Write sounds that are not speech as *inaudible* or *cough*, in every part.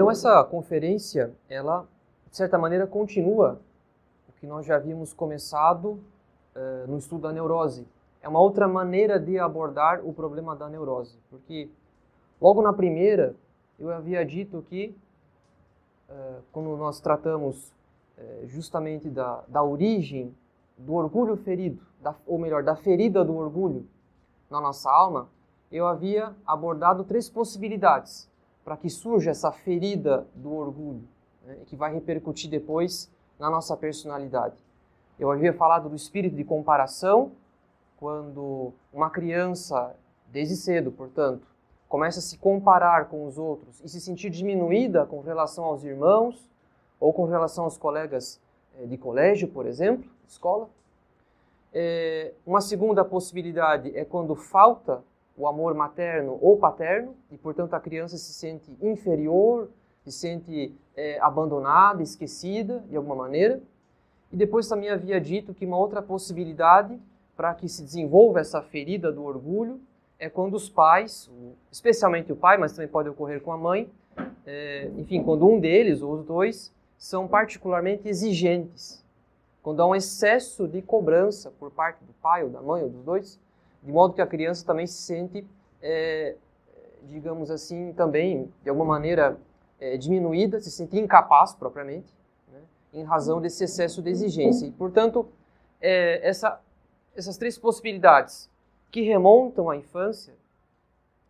Então essa conferência, ela de certa maneira continua o que nós já havíamos começado no estudo da neurose. É uma outra maneira de abordar o problema da neurose, porque logo na primeira eu havia dito que uh, quando nós tratamos uh, justamente da, da origem do orgulho ferido, da, ou melhor, da ferida do orgulho na nossa alma, eu havia abordado três possibilidades para que surja essa ferida do orgulho, né, que vai repercutir depois na nossa personalidade. Eu havia falado do espírito de comparação, quando uma criança, desde cedo, portanto, começa a se comparar com os outros e se sentir diminuída com relação aos irmãos ou com relação aos colegas eh, de colégio, por exemplo, escola. É, uma segunda possibilidade é quando falta o amor materno ou paterno, e portanto a criança se sente inferior, se sente é, abandonada, esquecida de alguma maneira. E depois também havia dito que uma outra possibilidade para que se desenvolva essa ferida do orgulho é quando os pais, especialmente o pai, mas também pode ocorrer com a mãe, é, enfim, quando um deles ou os dois são particularmente exigentes, quando há um excesso de cobrança por parte do pai ou da mãe ou dos dois, de modo que a criança também se sente, é, digamos assim, também, de alguma maneira, é, diminuída, se sente incapaz propriamente, em razão desse excesso de exigência. E, portanto, é, essa, essas três possibilidades que remontam à infância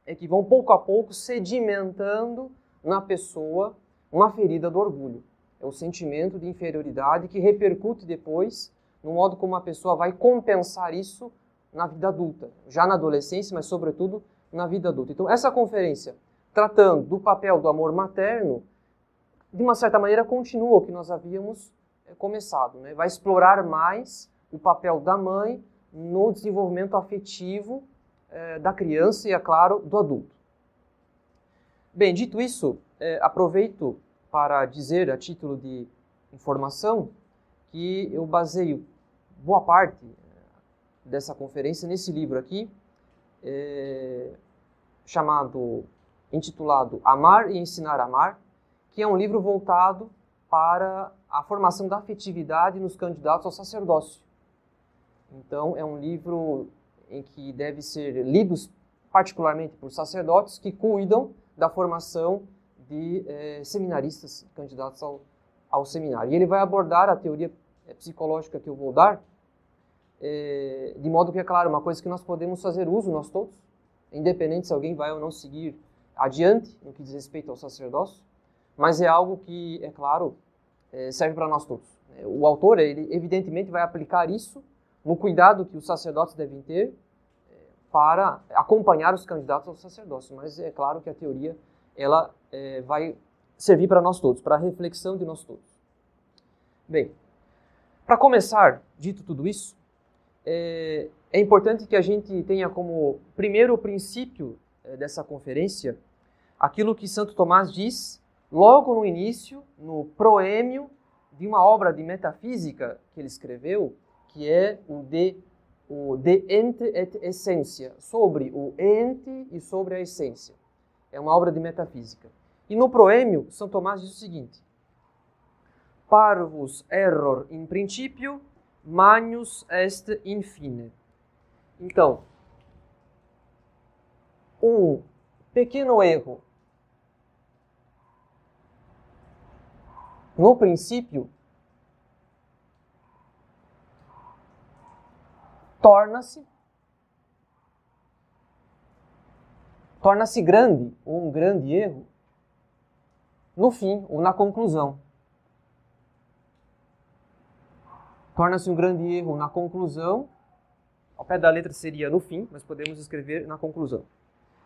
é que vão pouco a pouco sedimentando na pessoa uma ferida do orgulho. É o sentimento de inferioridade que repercute depois no modo como a pessoa vai compensar isso na vida adulta, já na adolescência, mas sobretudo na vida adulta. Então, essa conferência, tratando do papel do amor materno, de uma certa maneira continua o que nós havíamos é, começado, né? vai explorar mais o papel da mãe no desenvolvimento afetivo é, da criança e, é claro, do adulto. Bem, dito isso, é, aproveito para dizer, a título de informação, que eu baseio boa parte dessa conferência nesse livro aqui, chamado, intitulado Amar e Ensinar a Amar, que é um livro voltado para a formação da afetividade nos candidatos ao sacerdócio. Então, é um livro em que deve ser lido particularmente por sacerdotes que cuidam da formação de é, seminaristas candidatos ao, ao seminário. E ele vai abordar a teoria é, psicológica que eu vou dar, é, de modo que, é claro, uma coisa que nós podemos fazer uso, nós todos, independente se alguém vai ou não seguir adiante no que diz respeito ao sacerdócio, mas é algo que, é claro, é, serve para nós todos. O autor, ele evidentemente vai aplicar isso no cuidado que os sacerdotes devem ter é, para acompanhar os candidatos ao sacerdócio, mas é claro que a teoria ela é, vai servir para nós todos, para a reflexão de nós todos. Bem, para começar, dito tudo isso, é, é importante que a gente tenha como primeiro princípio é, dessa conferência aquilo que Santo Tomás diz logo no início, no proêmio de uma obra de metafísica que ele escreveu, que é o de o De Ente et Essência, sobre o ente e sobre a essência. É uma obra de metafísica. E no proêmio, São Tomás diz o seguinte: Parvus error in principio Magnus est infine. Então, um pequeno erro no princípio torna-se torna-se grande ou um grande erro no fim ou na conclusão. torna-se um grande erro na conclusão. Ao pé da letra seria no fim, mas podemos escrever na conclusão.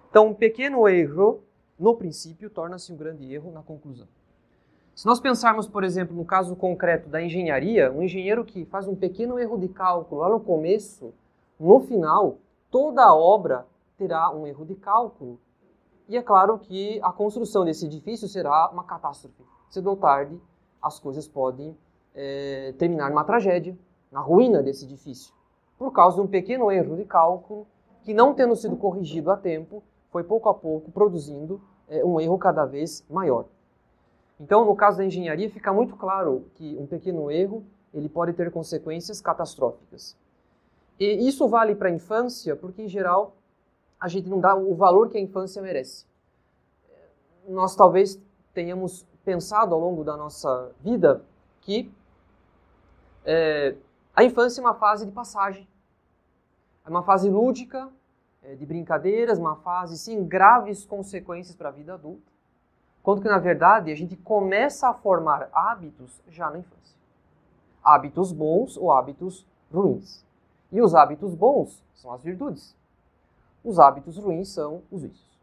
Então, um pequeno erro no princípio torna-se um grande erro na conclusão. Se nós pensarmos, por exemplo, no caso concreto da engenharia, um engenheiro que faz um pequeno erro de cálculo lá no começo no final, toda a obra terá um erro de cálculo. E é claro que a construção desse edifício será uma catástrofe. Cedo ou tarde, as coisas podem é, terminar numa tragédia, na ruína desse edifício, por causa de um pequeno erro de cálculo que, não tendo sido corrigido a tempo, foi pouco a pouco produzindo é, um erro cada vez maior. Então, no caso da engenharia, fica muito claro que um pequeno erro ele pode ter consequências catastróficas. E isso vale para a infância, porque em geral a gente não dá o valor que a infância merece. Nós talvez tenhamos pensado ao longo da nossa vida que é, a infância é uma fase de passagem, é uma fase lúdica, é, de brincadeiras, uma fase sem graves consequências para a vida adulta, quando que na verdade a gente começa a formar hábitos já na infância, hábitos bons ou hábitos ruins. E os hábitos bons são as virtudes. Os hábitos ruins são os vícios.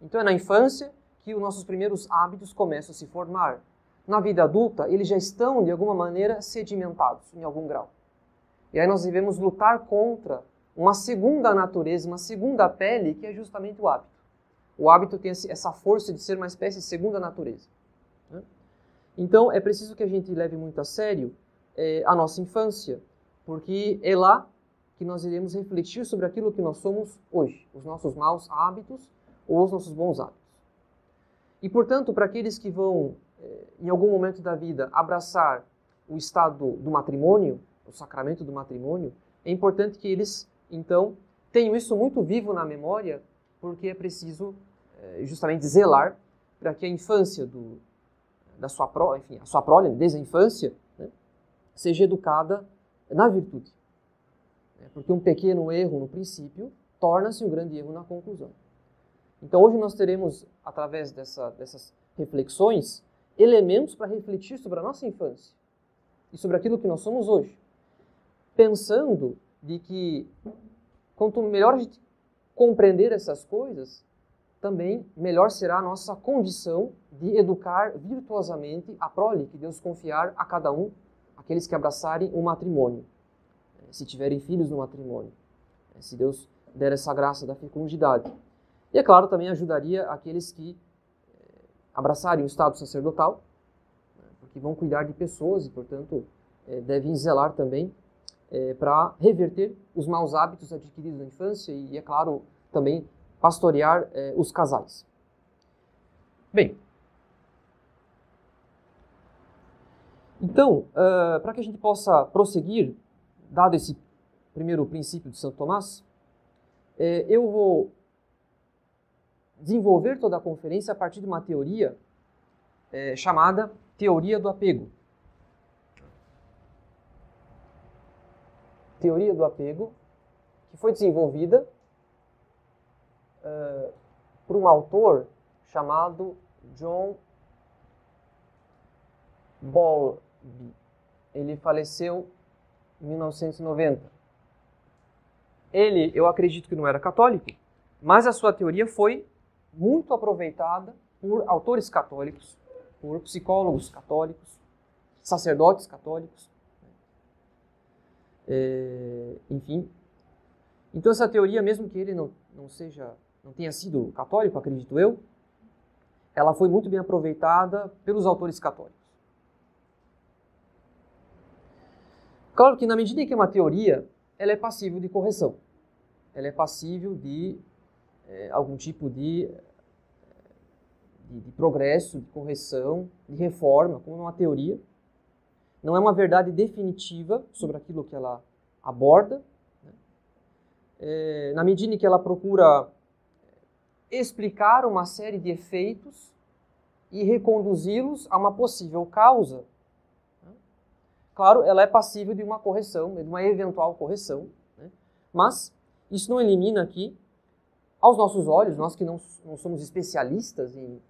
Então é na infância que os nossos primeiros hábitos começam a se formar. Na vida adulta, eles já estão, de alguma maneira, sedimentados, em algum grau. E aí nós devemos lutar contra uma segunda natureza, uma segunda pele, que é justamente o hábito. O hábito tem essa força de ser uma espécie de segunda natureza. Né? Então, é preciso que a gente leve muito a sério é, a nossa infância, porque é lá que nós iremos refletir sobre aquilo que nós somos hoje, os nossos maus hábitos ou os nossos bons hábitos. E, portanto, para aqueles que vão, eh, em algum momento da vida, abraçar o estado do matrimônio, o sacramento do matrimônio, é importante que eles, então, tenham isso muito vivo na memória, porque é preciso justamente zelar para que a infância do, da sua prole, enfim, a sua prole, desde a infância, né, seja educada na virtude. Né? Porque um pequeno erro no princípio torna-se um grande erro na conclusão. Então hoje nós teremos, através dessa, dessas reflexões, elementos para refletir sobre a nossa infância e sobre aquilo que nós somos hoje. Pensando de que quanto melhor a gente compreender essas coisas, também melhor será a nossa condição de educar virtuosamente a prole que Deus confiar a cada um, aqueles que abraçarem o matrimônio se tiverem filhos no matrimônio, né, se Deus der essa graça da fecundidade. E, é claro, também ajudaria aqueles que eh, abraçarem o estado sacerdotal, né, porque vão cuidar de pessoas e, portanto, eh, devem zelar também eh, para reverter os maus hábitos adquiridos na infância e, é claro, também pastorear os casais. Bem, então, uh, para que a gente possa prosseguir dado esse primeiro princípio de Santo Tomás, é, eu vou desenvolver toda a conferência a partir de uma teoria chamada teoria do apego. Teoria do apego, que foi desenvolvida uh, por um autor chamado John Bowlby. Ele faleceu 1990. Ele, eu acredito que não era católico, mas a sua teoria foi muito aproveitada por autores católicos, por psicólogos católicos, sacerdotes católicos, é, enfim. Então essa teoria, mesmo que ele não, não seja, não tenha sido católico, acredito eu, ela foi muito bem aproveitada pelos autores católicos. Claro que na medida em que é uma teoria, ela é passível de correção. Ela é passível de é, algum tipo de, de, de, progresso, de correção, de reforma, como uma teoria. Não é uma verdade definitiva sobre aquilo que ela aborda. Né? É, na medida em que ela procura explicar uma série de efeitos e reconduzi-los a uma possível causa Claro, ela é passível de uma correção, de uma eventual correção, né? mas isso não elimina aqui, aos nossos olhos, nós que não, não somos especialistas em,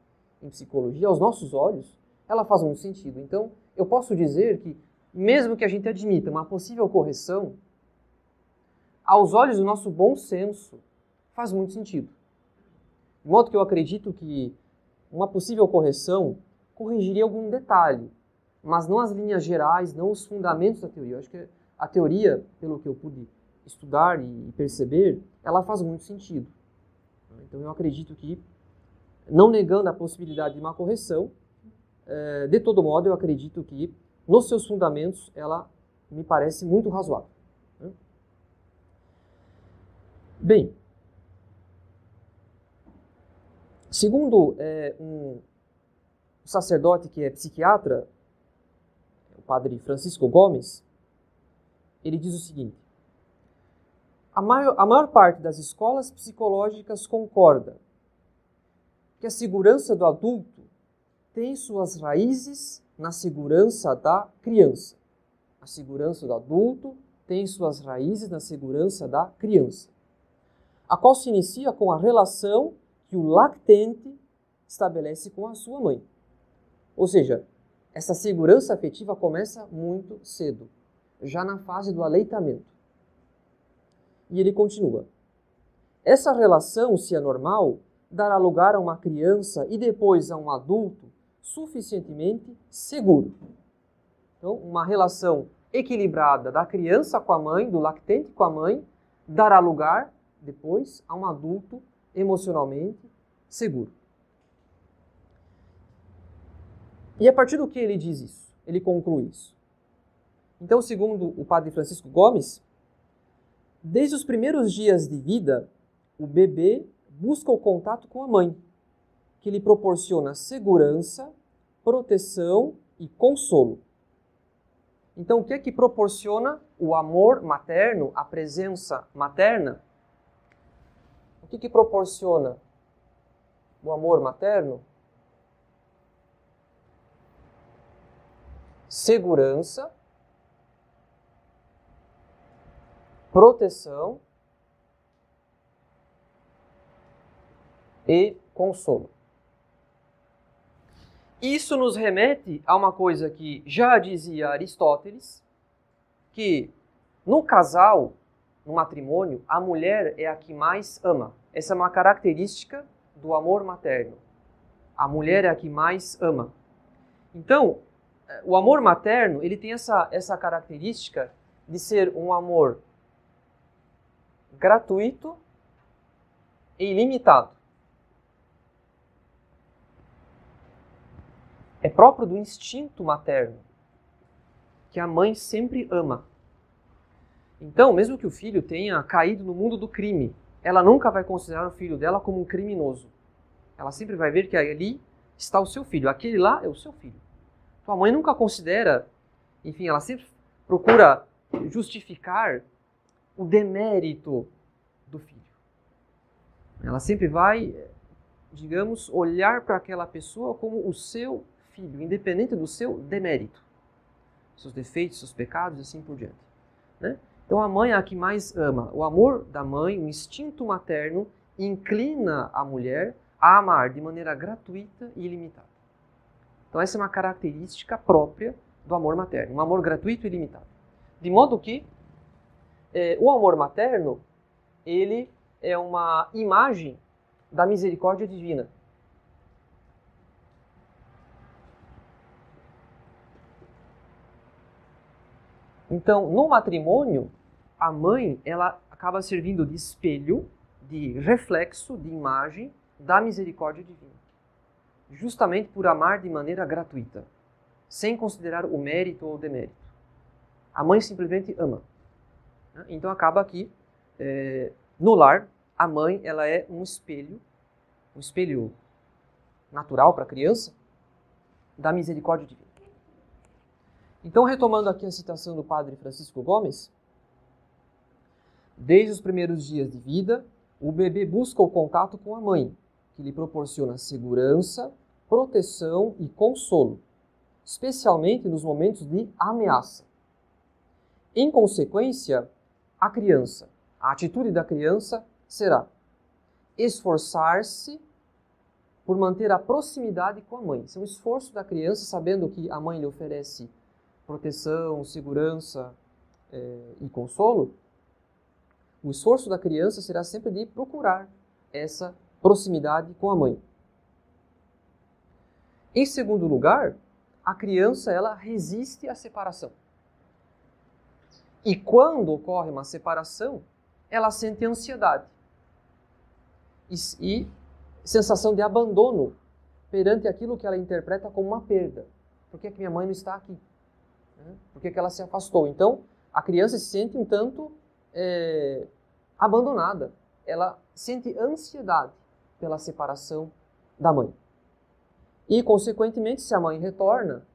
em psicologia, aos nossos olhos, ela faz muito sentido. Então, eu posso dizer que, mesmo que a gente admita uma possível correção, aos olhos do nosso bom senso, faz muito sentido. De modo que eu acredito que uma possível correção corrigiria algum detalhe, mas não as linhas gerais, não os fundamentos da teoria. Eu acho que a teoria, pelo que eu pude estudar e perceber, ela faz muito sentido. Então eu acredito que, não negando a possibilidade de uma correção, é, de todo modo eu acredito que, nos seus fundamentos, ela me parece muito razoável. Né? Bem, segundo é, um sacerdote que é psiquiatra, o padre Francisco Gomes, ele diz o seguinte: a maior, a maior parte das escolas psicológicas concorda que a segurança do adulto tem suas raízes na segurança da criança. A segurança do adulto tem suas raízes na segurança da criança, a qual se inicia com a relação que o lactente estabelece com a sua mãe. Ou seja, essa segurança afetiva começa muito cedo, já na fase do aleitamento. E ele continua: Essa relação, se é normal, dará lugar a uma criança e depois a um adulto suficientemente seguro. Então, uma relação equilibrada da criança com a mãe, do lactente com a mãe, dará lugar depois a um adulto emocionalmente seguro. E a partir do que ele diz isso? Ele conclui isso. Então, segundo o padre Francisco Gomes, Desde os primeiros dias de vida, o bebê busca o contato com a mãe, que lhe proporciona segurança, proteção e consolo. Então, o que é que proporciona o amor materno, a presença materna? Que, que proporciona o amor materno? Segurança, proteção e consolo. Isso nos remete a uma coisa que já dizia Aristóteles, que no casal, no matrimônio, a mulher é a que mais ama. Essa é uma característica do amor materno. A mulher é a que mais ama. Então, eh, o amor materno, ele tem essa, essa característica de ser um amor gratuito e ilimitado. É próprio do instinto materno, que a mãe sempre ama. Então, mesmo que o filho tenha caído no mundo do crime, ela nunca vai considerar o filho dela como um criminoso. Ela sempre vai ver que ali está o seu filho, aquele lá é o seu filho. Tua mãe nunca considera, enfim, ela sempre procura justificar o demérito do filho. Ela sempre vai, digamos, olhar para aquela pessoa como o seu filho, independente do seu demérito, seus defeitos, seus pecados e assim por diante. Né? Então a mãe é a que mais ama. O amor da mãe, o instinto materno, inclina a mulher a amar de maneira gratuita e ilimitada. Então essa é uma característica própria do amor materno, um amor gratuito e ilimitado. De modo que é, o amor materno, ele é uma imagem da misericórdia divina. Então, no matrimônio, a mãe ela acaba servindo de espelho, de reflexo, de imagem da misericórdia divina. Justamente por amar de maneira gratuita, sem considerar o mérito ou o demérito. A mãe simplesmente ama. Então acaba que é, no lar a mãe ela é um espelho, um espelho natural para a criança da misericórdia divina. Então retomando aqui a citação do padre Francisco Gomes, desde os primeiros dias de vida o bebê busca o contato com a mãe, que lhe proporciona segurança, proteção e consolo, especialmente nos momentos de ameaça. Em consequência, a criança, a atitude da criança será esforçar-se por manter a proximidade com a mãe. Isso é um esforço da criança, sabendo que a mãe lhe oferece proteção, segurança é, e consolo. O esforço da criança será sempre de procurar essa proximidade com a mãe. Em segundo lugar, a criança ela resiste à separação. E quando ocorre uma separação, ela sente ansiedade e, e sensação de abandono perante aquilo que ela interpreta como uma perda. Por que, é que minha mãe não está aqui? Por que, é que ela se afastou? Então, a criança se sente um tanto é, abandonada. Ela sente ansiedade pela separação da mãe. E, consequentemente, se a mãe retorna,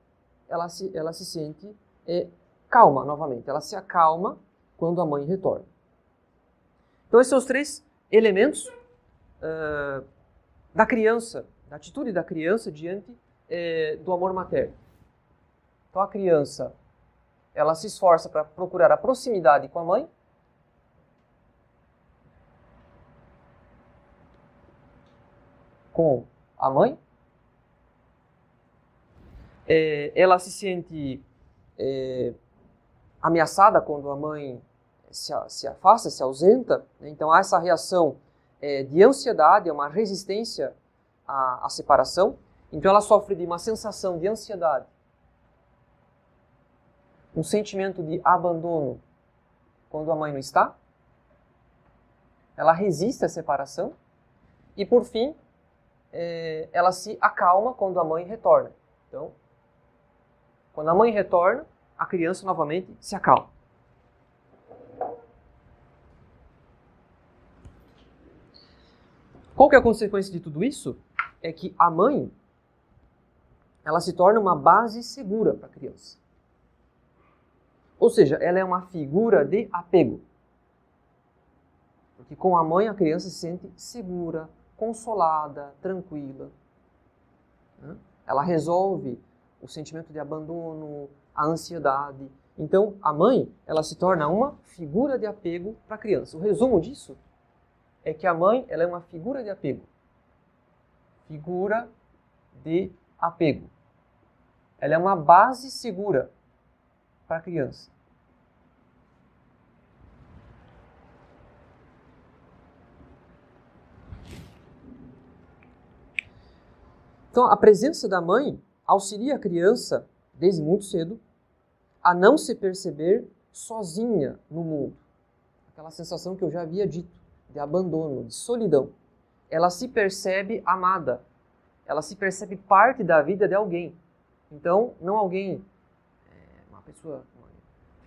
ela se, ela se sente é, calma novamente. Ela se acalma quando a mãe retorna. Então, esses são os três elementos uh, da criança, da atitude da criança diante uh, do amor materno. Então, a criança ela se esforça para procurar a proximidade com a mãe. Com a mãe. É, ela se sente é, ameaçada quando a mãe se, se afasta, se ausenta. Né? Então há essa reação é, de ansiedade, é uma resistência à, à separação. Então ela sofre de uma sensação de ansiedade um sentimento de abandono quando a mãe não está. Ela resiste à separação. E, por fim, é, ela se acalma quando a mãe retorna. Então, quando a mãe retorna, a criança novamente se acalma. Qual que é a consequência de tudo isso? É que a mãe ela se torna uma base segura para a criança. Ou seja, ela é uma figura de apego. Porque com a mãe a criança se sente segura, consolada, tranquila. Ela resolve o sentimento de abandono, a ansiedade. Então, a mãe, ela se torna uma figura de apego para a criança. O resumo disso é que a mãe, ela é uma figura de apego. Figura de apego. Ela é uma base segura para a criança. Então, a presença da mãe auxilia a criança, desde muito cedo, a não se perceber sozinha no mundo. Aquela sensação que eu já havia dito, de abandono, de solidão. Ela se percebe amada, ela se percebe parte da vida de alguém. Então, não alguém pessoa,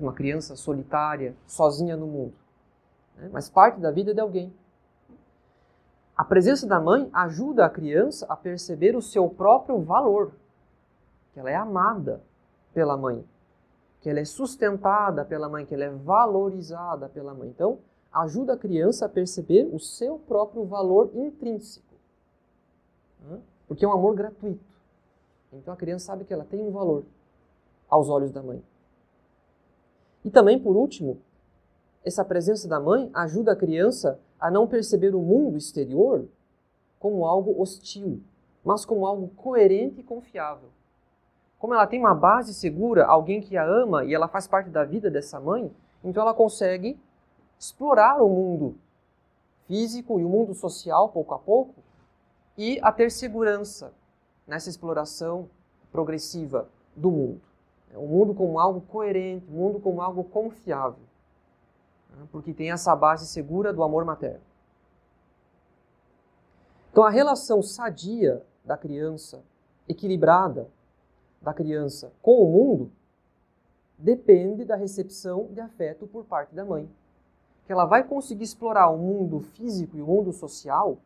uma criança solitária, sozinha no mundo, né? mas parte da vida de alguém. A presença da mãe ajuda a criança a perceber o seu próprio valor, que ela é amada pela mãe, que ela é sustentada pela mãe, que ela é valorizada pela mãe. Então, ajuda a criança a perceber o seu próprio valor intrínseco, né? porque é um amor gratuito. Então a criança sabe que ela tem um valor aos olhos da mãe. E também, por último, essa presença da mãe ajuda a criança a não perceber o mundo exterior como algo hostil, mas como algo coerente e confiável. Como ela tem uma base segura, alguém que a ama e ela faz parte da vida dessa mãe, então ela consegue explorar o mundo físico e o mundo social pouco a pouco e a ter segurança nessa exploração progressiva do mundo. O mundo como algo coerente, o mundo como algo confiável. Né? Porque tem essa base segura do amor materno. Então, a relação sadia da criança, equilibrada da criança com o mundo, depende da recepção de afeto por parte da mãe. Que ela vai conseguir explorar o mundo físico e o mundo social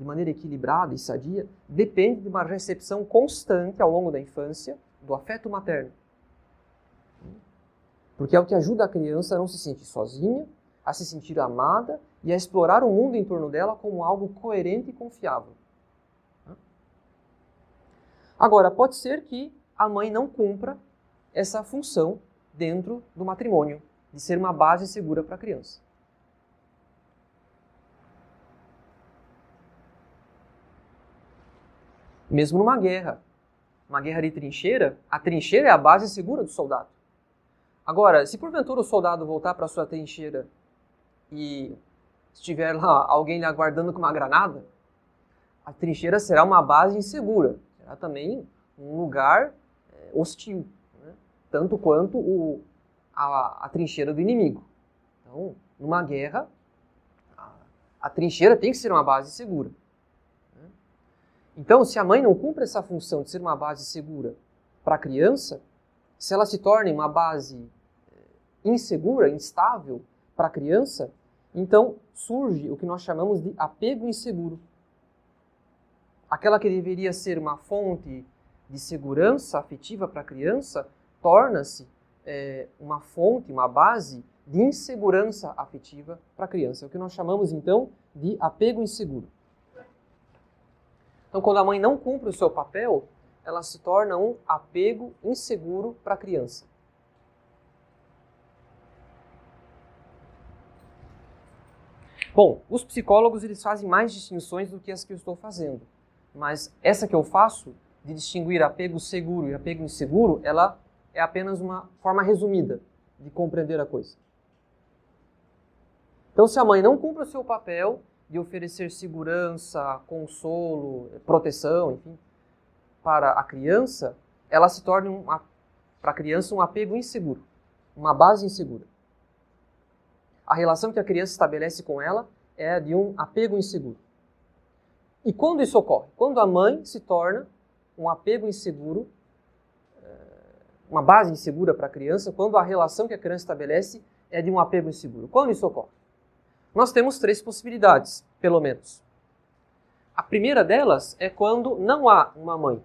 de maneira equilibrada e sadia, depende de uma recepção constante ao longo da infância do afeto materno. Porque é o que ajuda a criança a não se sentir sozinha, a se sentir amada e a explorar o mundo em torno dela como algo coerente e confiável. Agora, pode ser que a mãe não cumpra essa função dentro do matrimônio, de ser uma base segura para a criança. Mesmo numa guerra, uma guerra de trincheira, a trincheira é a base segura do soldado. Agora, se porventura o soldado voltar para sua trincheira e estiver lá alguém lhe aguardando com uma granada, a trincheira será uma base insegura, será também um lugar é, hostil, né? tanto quanto o, a a, trincheira do inimigo. Então, numa guerra, a, a trincheira tem que ser uma base segura. Né? Então, se a mãe não cumpre essa função de ser uma base segura para a criança, se ela se torna uma base eh, insegura, instável para a criança, então surge o que nós chamamos de apego inseguro. Aquela que deveria ser uma fonte de segurança afetiva para a criança torna-se é, uma fonte, uma base de insegurança afetiva para a criança. É o que nós chamamos então de apego inseguro. Então, quando a mãe não cumpre o seu papel, ela se torna um apego inseguro para a criança. Bom, os psicólogos eles fazem mais distinções do que as que eu estou fazendo, mas essa que eu faço de distinguir apego seguro e apego inseguro, ela é apenas uma forma resumida de compreender a coisa. Então, se a mãe não cumpre o seu papel de oferecer segurança, consolo, proteção, enfim, para a criança, ela se torna uma, para a criança um apego inseguro, uma base insegura. A relação que a criança estabelece com ela é de um apego inseguro. E quando isso ocorre? Quando a mãe se torna um apego inseguro, eh, uma base insegura para a criança, quando a relação que a criança estabelece é de um apego inseguro. Quando isso ocorre? Nós temos três possibilidades, pelo menos. A primeira delas é quando não há uma mãe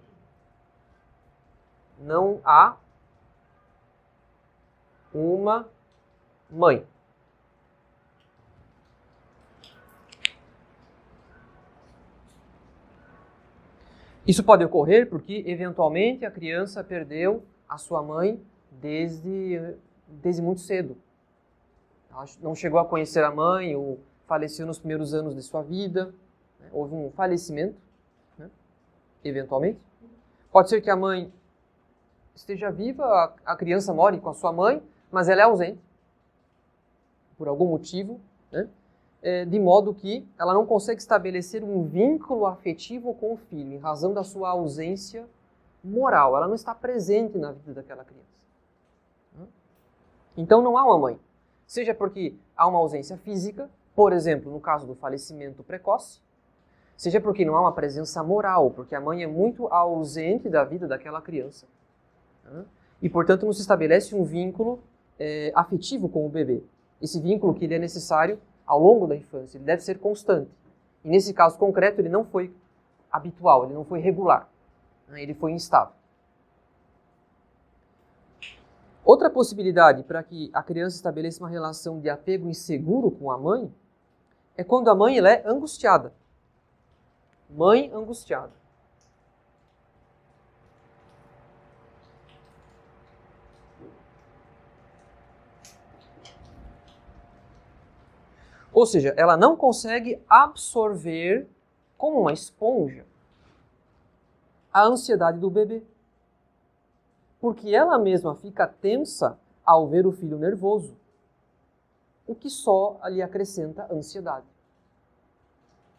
não há uma mãe. Isso pode ocorrer porque, eventualmente, a criança perdeu a sua mãe desde, desde muito cedo. Ela não chegou a conhecer a mãe ou faleceu nos primeiros anos de sua vida. Né? Houve um falecimento, né? eventualmente. Pode ser que a mãe esteja viva, a criança more com a sua mãe, mas ela é ausente, por algum motivo, né? é, de modo que ela não consegue estabelecer um vínculo afetivo com o filho, em razão da sua ausência moral. Ela não está presente na vida daquela criança. Então não há uma mãe. Seja porque há uma ausência física, por exemplo, no caso do falecimento precoce, seja porque não há uma presença moral, porque a mãe é muito ausente da vida daquela criança. E, portanto, não se estabelece um vínculo é, afetivo com o bebê. Esse vínculo que ele é necessário ao longo da infância, ele deve ser constante. E nesse caso concreto, ele não foi habitual, ele não foi regular, né? ele foi instável. Outra possibilidade para que a criança estabeleça uma relação de apego inseguro com a mãe é quando a mãe é angustiada. Mãe angustiada. Ou seja, ela não consegue absorver como uma esponja a ansiedade do bebê. Porque ela mesma fica tensa ao ver o filho nervoso, o que só lhe acrescenta ansiedade.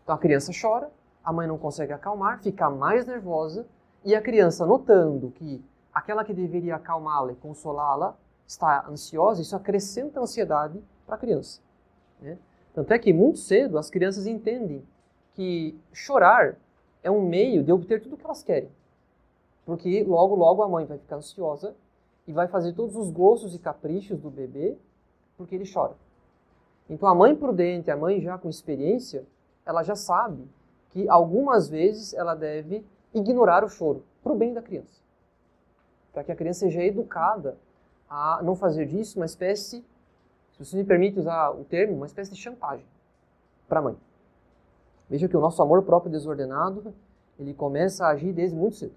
Então a criança chora, a mãe não consegue acalmar, fica mais nervosa, e a criança, notando que aquela que deveria acalmá-la e consolá-la está ansiosa, isso acrescenta ansiedade para a criança. Né? Tanto é que muito cedo as crianças entendem que chorar é um meio de obter tudo o que elas querem. Porque logo, logo a mãe vai ficar ansiosa e vai fazer todos os gostos e caprichos do bebê porque ele chora. Então a mãe prudente, a mãe já com experiência, ela já sabe que algumas vezes ela deve ignorar o choro para o bem da criança. Para que a criança seja educada a não fazer disso uma espécie se você me permite usar o termo, uma espécie de chantagem para a mãe. Veja que o nosso amor próprio desordenado, ele começa a agir desde muito cedo.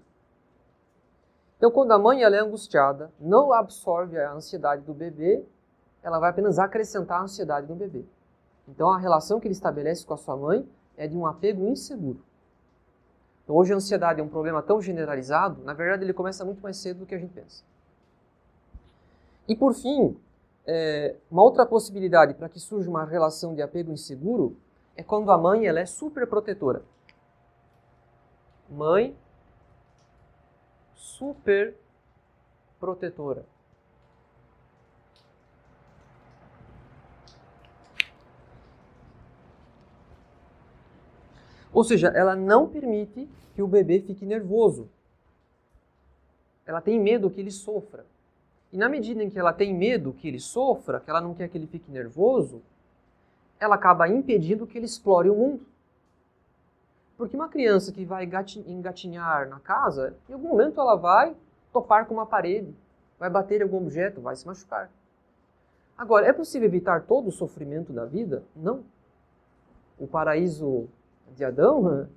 Então, quando a mãe ela é angustiada, não absorve a ansiedade do bebê, ela vai apenas acrescentar a ansiedade do bebê. Então, a relação que ele estabelece com a sua mãe é de um apego inseguro. Então, hoje a ansiedade é um problema tão generalizado, na verdade ele começa muito mais cedo do que a gente pensa. E por fim, é, uma outra possibilidade para que surja uma relação de apego inseguro é quando a mãe ela é super protetora. Mãe super protetora. Ou seja, ela não permite que o bebê fique nervoso. Ela tem medo que ele sofra. E na medida em que ela tem medo que ele sofra, que ela não quer que ele fique nervoso, ela acaba impedindo que ele explore o mundo. Porque uma criança que vai engatinhar na casa, em algum momento ela vai topar com uma parede, vai bater em algum objeto, vai se machucar. Agora, é possível evitar todo o sofrimento da vida? Não. O paraíso de Adão,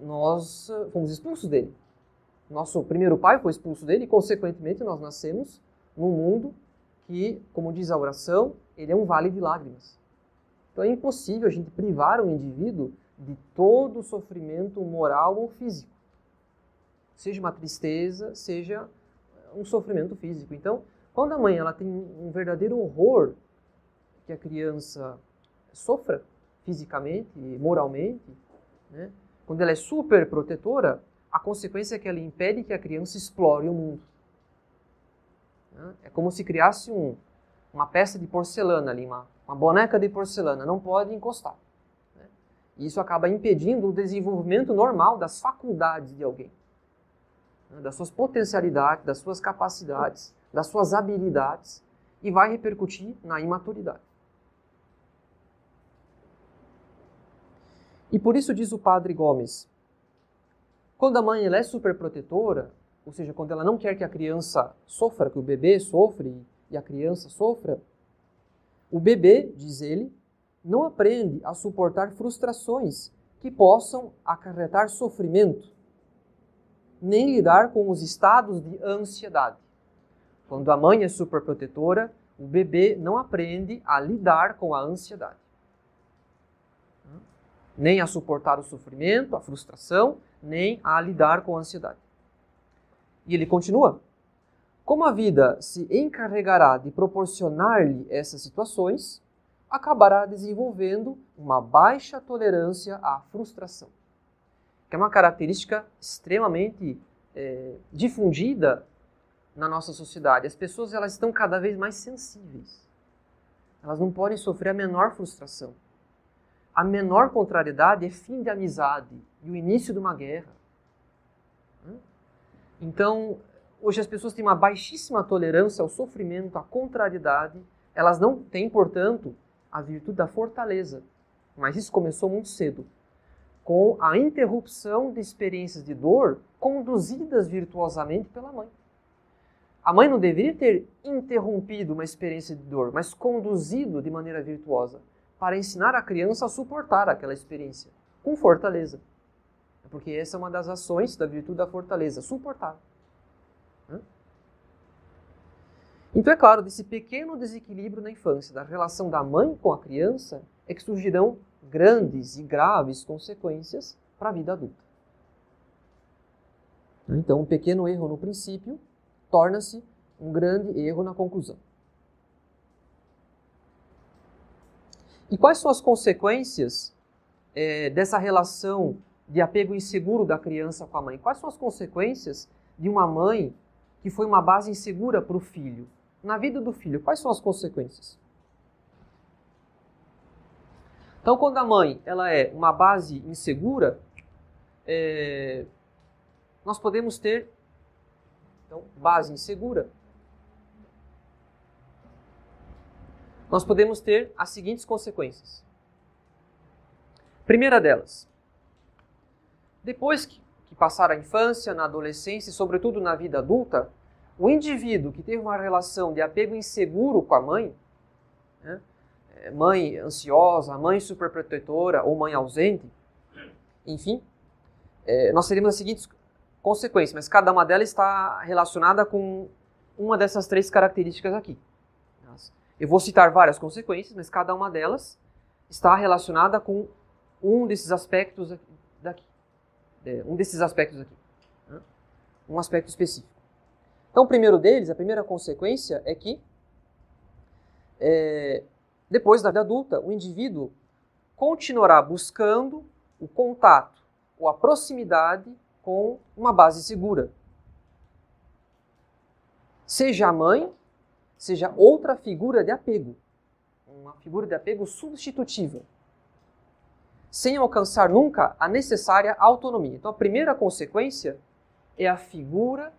nós fomos expulsos dele. Nosso primeiro pai foi expulso dele e, consequentemente, nós nascemos num mundo que, como diz a oração, ele é um vale de lágrimas. Então é impossível a gente privar um indivíduo de todo o sofrimento moral ou físico. Seja uma tristeza, seja um sofrimento físico. Então, quando a mãe ela tem um verdadeiro horror que a criança sofra fisicamente e moralmente, né? quando ela é super protetora, a consequência é que ela impede que a criança explore o mundo. Né? É como se criasse um, uma peça de porcelana ali, uma, uma boneca de porcelana, não pode encostar. Né? E isso acaba impedindo o desenvolvimento normal das faculdades de alguém, né? das suas potencialidades, das suas capacidades das suas habilidades e vai repercutir na imaturidade. E por isso diz o padre Gomes, quando a mãe ela é superprotetora, ou seja, quando ela não quer que a criança sofra, que o bebê sofre e a criança sofra, o bebê, diz ele, não aprende a suportar frustrações que possam acarretar sofrimento, nem lidar com os estados de ansiedade. Quando a mãe é superprotetora, o bebê não aprende a lidar com a ansiedade. Nem a suportar o sofrimento, a frustração, nem a lidar com a ansiedade. E ele continua: Como a vida se encarregará de proporcionar-lhe essas situações, acabará desenvolvendo uma baixa tolerância à frustração, que é uma característica extremamente é, difundida na nossa sociedade. As pessoas elas estão cada vez mais sensíveis. Elas não podem sofrer a menor frustração. A menor contrariedade é fim de amizade e o início de uma guerra. Então, hoje as pessoas têm uma baixíssima tolerância ao sofrimento, à contrariedade. Elas não têm, portanto, a virtude da fortaleza. Mas isso começou muito cedo, com a interrupção de experiências de dor conduzidas virtuosamente pela mãe. A mãe não deveria ter interrompido uma experiência de dor, mas conduzido de maneira virtuosa para ensinar a criança a suportar aquela experiência com fortaleza. Porque essa é uma das ações da virtude da fortaleza, suportar. Então, é claro, desse pequeno desequilíbrio na infância, da relação da mãe com a criança, é que surgirão grandes e graves consequências para a vida adulta. Então, um pequeno erro no princípio torna-se um grande erro na conclusão. E quais são as consequências é, dessa relação de apego inseguro da criança com a mãe? Quais são as consequências de uma mãe que foi uma base insegura para o filho? Na vida do filho, quais são as consequências? Então, quando a mãe ela é uma base insegura, é, nós podemos ter então, base insegura. Nós podemos ter as seguintes consequências. Primeira delas, depois que, que passar a infância, na adolescência e, sobretudo, na vida adulta, o indivíduo que teve uma relação de apego inseguro com a mãe, né, é, mãe ansiosa, mãe superprotetora ou mãe ausente, enfim, é, nós teremos as seguintes consequências, mas cada uma delas está relacionada com uma dessas três características aqui. Eu vou citar várias consequências, mas cada uma delas está relacionada com um desses aspectos daqui. É, um desses aspectos aqui. Né? Um aspecto específico. Então, o primeiro deles, a primeira consequência é que é, depois da vida adulta, o indivíduo continuará buscando o contato ou a proximidade com uma base segura. Seja a mãe, seja outra figura de apego, uma figura de apego substitutiva. sem alcançar nunca a necessária autonomia. Então, a primeira consequência é a figura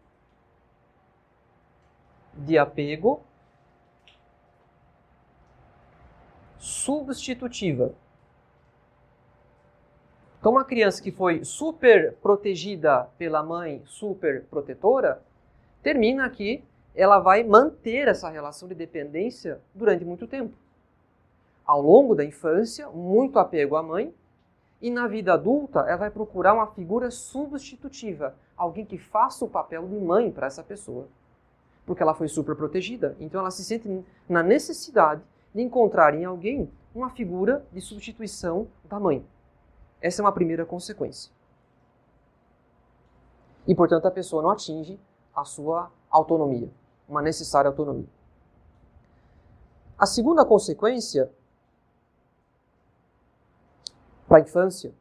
de apego substitutiva. Então, uma criança que foi super protegida pela mãe, super protetora, termina que ela vai manter essa relação de dependência durante muito tempo. Ao longo da infância, muito apego à mãe, e na vida adulta, ela vai procurar uma figura substitutiva, alguém que faça o papel de mãe para essa pessoa. Porque ela foi super protegida. Então ela se sente na necessidade de encontrar em alguém uma figura de substituição da mãe. Essa é uma primeira consequência. E, portanto, a pessoa não atinge a sua autonomia, uma necessária autonomia. A segunda consequência para a infância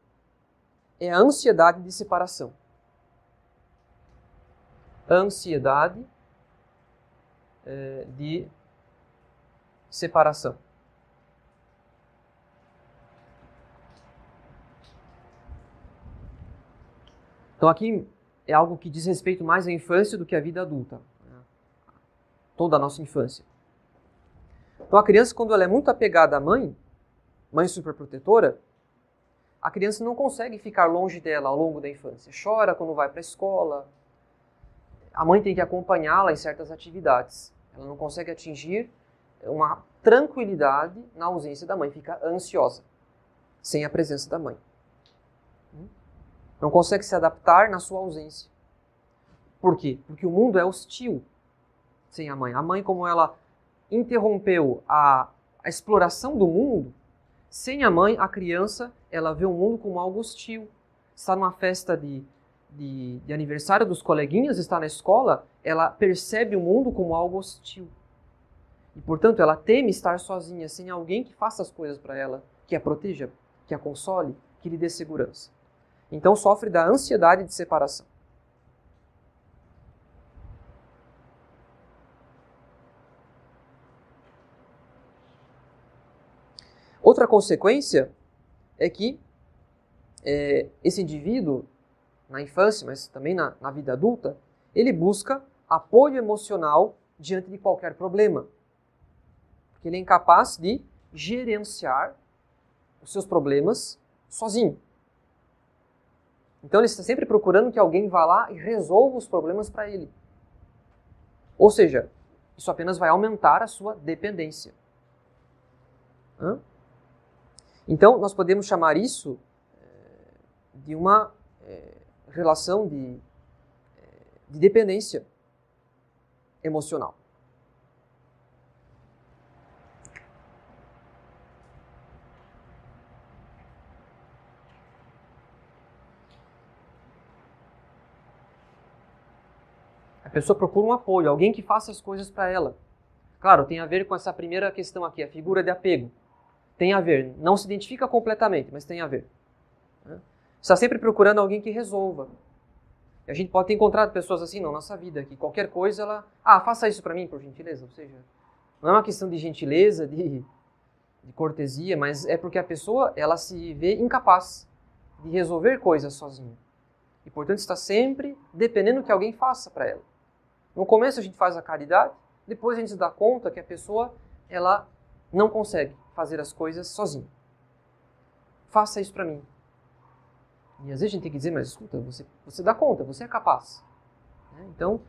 é a ansiedade de separação. Ansiedade é, de separação. Então aqui é algo que diz respeito mais à infância do que à vida adulta. Toda a nossa infância. Então a criança, quando ela é muito apegada à mãe, mãe superprotetora, a criança não consegue ficar longe dela ao longo da infância. Chora quando vai para a escola. A mãe tem que acompanhá-la em certas atividades. Ela não consegue atingir uma tranquilidade na ausência da mãe, fica ansiosa sem a presença da mãe. Não consegue se adaptar na sua ausência. Por quê? Porque o mundo é hostil sem a mãe. A mãe, como ela interrompeu a, a exploração do mundo, sem a mãe, a criança ela vê o mundo como algo hostil. Está numa festa de, de, de aniversário dos coleguinhas, está na escola, ela percebe o mundo como algo hostil. E, portanto, ela teme estar sozinha, sem alguém que faça as coisas para ela, que a proteja, que a console, que lhe dê segurança. Então sofre da ansiedade de separação. Outra consequência é que é, esse indivíduo, na infância, mas também na, na vida adulta, ele busca apoio emocional diante de qualquer problema. Porque ele é incapaz de gerenciar os seus problemas sozinho. Então ele está sempre procurando que alguém vá lá e resolva os problemas para ele. Ou seja, isso apenas vai aumentar a sua dependência. Hã? Então nós podemos chamar isso é, de uma é, relação de, é, de dependência emocional. pessoa procura um apoio, alguém que faça as coisas para ela. Claro, tem a ver com essa primeira questão aqui, a figura de apego. Tem a ver, não se identifica completamente, mas tem a ver. Né? Está sempre procurando alguém que resolva. E a gente pode ter encontrado pessoas assim na nossa vida, que qualquer coisa ela. Ah, faça isso para mim, por gentileza. Ou seja, não é uma questão de gentileza, de, de cortesia, mas é porque a pessoa ela se vê incapaz de resolver coisas sozinha. E, portanto, está sempre dependendo que alguém faça para ela. No começo a gente faz a caridade, depois a gente se dá conta que a pessoa ela não consegue fazer as coisas sozinha. Faça isso para mim. E às vezes a gente tem que dizer, mas escuta, você, você dá conta, você é capaz. Né? Então,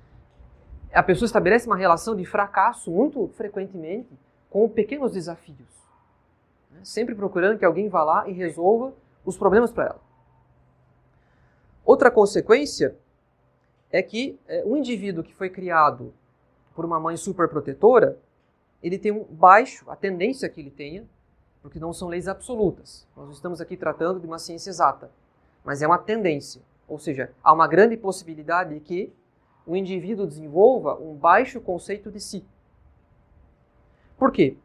a pessoa estabelece uma relação de fracasso muito frequentemente com pequenos desafios. Né? Sempre procurando que alguém vá lá e resolva os problemas para ela. Outra consequência é que é, um indivíduo que foi criado por uma mãe superprotetora, ele tem um baixo, a tendência que ele tenha, porque não são leis absolutas. Nós estamos aqui tratando de uma ciência exata, mas é uma tendência. Ou seja, há uma grande possibilidade de que o indivíduo desenvolva um baixo conceito de si. Por quê?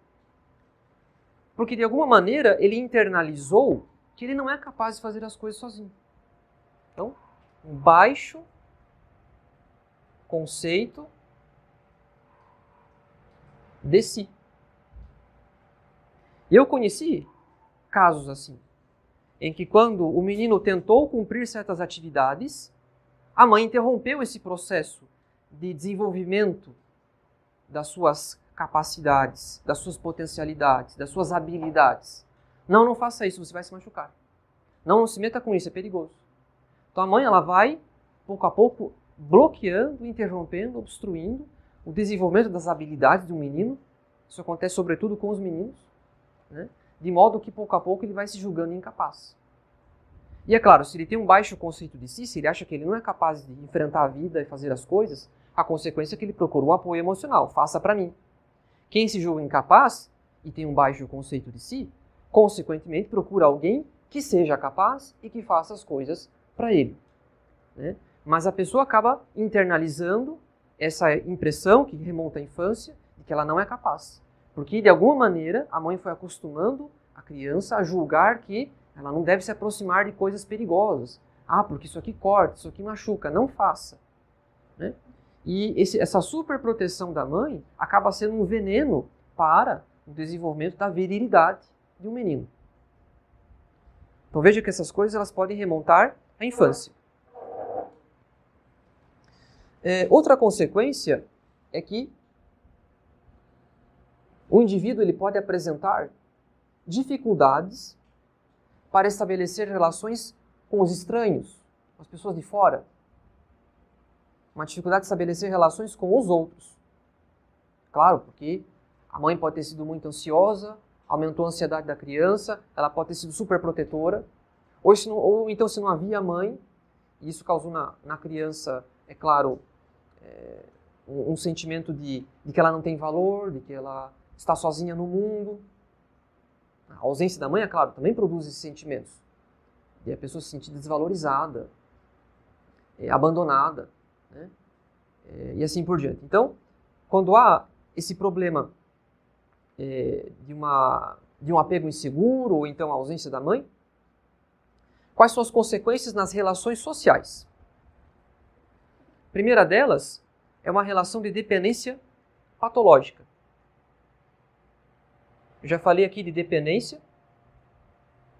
Porque de alguma maneira ele internalizou que ele não é capaz de fazer as coisas sozinho. Então, um baixo conceito de si. Eu conheci casos assim. em que quando o menino tentou cumprir certas atividades, a mãe interrompeu esse processo de desenvolvimento das suas capacidades, das suas potencialidades, das suas habilidades. Não, não faça isso, você vai se machucar. Não, não se meta com isso, é perigoso. Então a mãe ela vai, pouco a pouco, bloqueando, interrompendo, obstruindo o desenvolvimento das habilidades de um menino. Isso acontece sobretudo com os meninos, né? de modo que pouco a pouco ele vai se julgando incapaz. E é claro, se ele tem um baixo conceito de si, se ele acha que ele não é capaz de enfrentar a vida e fazer as coisas, a consequência é que ele procura um apoio emocional. Faça para mim. Quem se julga incapaz e tem um baixo conceito de si, consequentemente procura alguém que seja capaz e que faça as coisas para ele. Né? Mas a pessoa acaba internalizando essa impressão que remonta à infância de que ela não é capaz. Porque, de alguma maneira, a mãe foi acostumando a criança a julgar que ela não deve se aproximar de coisas perigosas. Ah, porque isso aqui corta, isso aqui machuca. Não faça. Né? E esse, essa superproteção da mãe acaba sendo um veneno para o desenvolvimento da virilidade de um menino. Então veja que essas coisas elas podem remontar à infância. É, outra consequência é que o indivíduo ele pode apresentar dificuldades para estabelecer relações com os estranhos, com as pessoas de fora. Uma dificuldade de estabelecer relações com os outros. Claro, porque a mãe pode ter sido muito ansiosa, aumentou a ansiedade da criança, ela pode ter sido super protetora, ou, não, ou então se não havia mãe, e isso causou na, na criança, é claro, é, um, sentimento de, de que ela não tem valor, de que ela está sozinha no mundo. A ausência da mãe, é claro, também produz esses sentimentos. E a pessoa se sentir desvalorizada, é, abandonada, né? é, e assim por diante. Então, quando há esse problema é, de, uma, de um apego inseguro, ou então a ausência da mãe, quais são as consequências nas relações sociais? Primeira delas é uma relação de dependência patológica. Eu já falei aqui de dependência,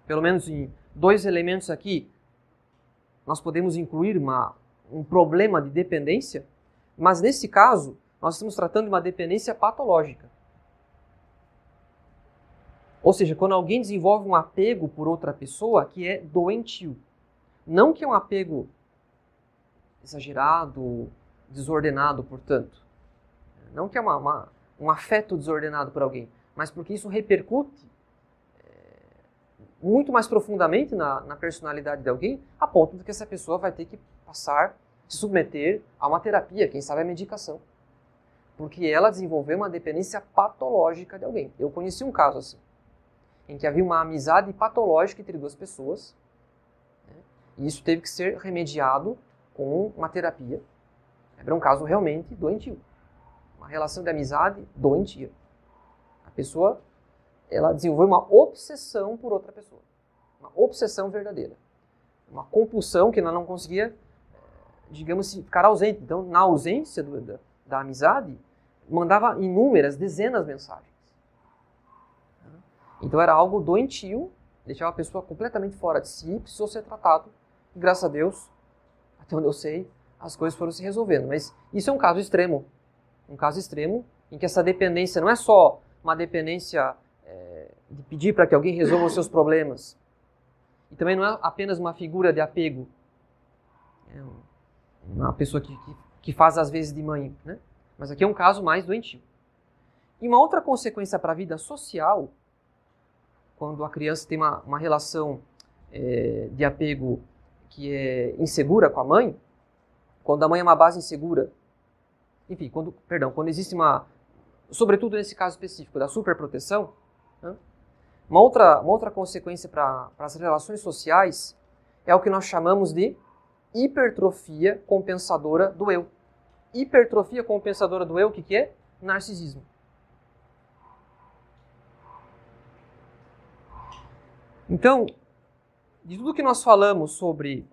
pelo menos em dois elementos aqui, nós podemos incluir uma, um problema de dependência, mas nesse caso, nós estamos tratando de uma dependência patológica. Ou seja, quando alguém desenvolve um apego por outra pessoa que é doentio. Não que é um apego exagerado, desordenado, portanto. Não que é uma, uma, um afeto desordenado por alguém, mas porque isso repercute é, muito mais profundamente na, na, personalidade de alguém, a ponto de que essa pessoa vai ter que passar, se submeter a uma terapia, quem sabe a medicação. Porque ela desenvolveu uma dependência patológica de alguém. Eu conheci um caso assim em que havia uma amizade patológica entre duas pessoas. Né? E isso teve que ser remediado com uma terapia. Era um caso realmente doentio. Uma relação de amizade doentia. A pessoa ela desenvolveu uma obsessão por outra pessoa. Uma obsessão verdadeira. Uma compulsão que ela não conseguia, eh, digamos, ficar ausente. Então, na ausência do, da, da amizade, mandava inúmeras, dezenas de mensagens. Então era algo doentio, deixava a pessoa completamente fora de si, precisou ser tratado. E graças a Deus, até onde eu sei, as coisas foram se resolvendo. Mas isso é um caso extremo. Um caso extremo em que essa dependência não é só uma dependência é, de pedir para que alguém resolva os seus problemas. E também não é apenas uma figura de apego. É uma pessoa que, que, que faz às vezes de mãe. Né? Mas aqui é um caso mais doentio. E uma outra consequência para a vida social quando a criança tem uma, uma relação é, de apego que é insegura com a mãe, quando a mãe é uma base insegura, enfim, quando, perdão, quando existe uma, sobretudo nesse caso específico da superproteção, né, uma, outra, uma outra consequência para as relações sociais é o que nós chamamos de hipertrofia compensadora do eu. Hipertrofia compensadora do eu, o que, que é? Narcisismo. Então, de tudo que nós falamos sobre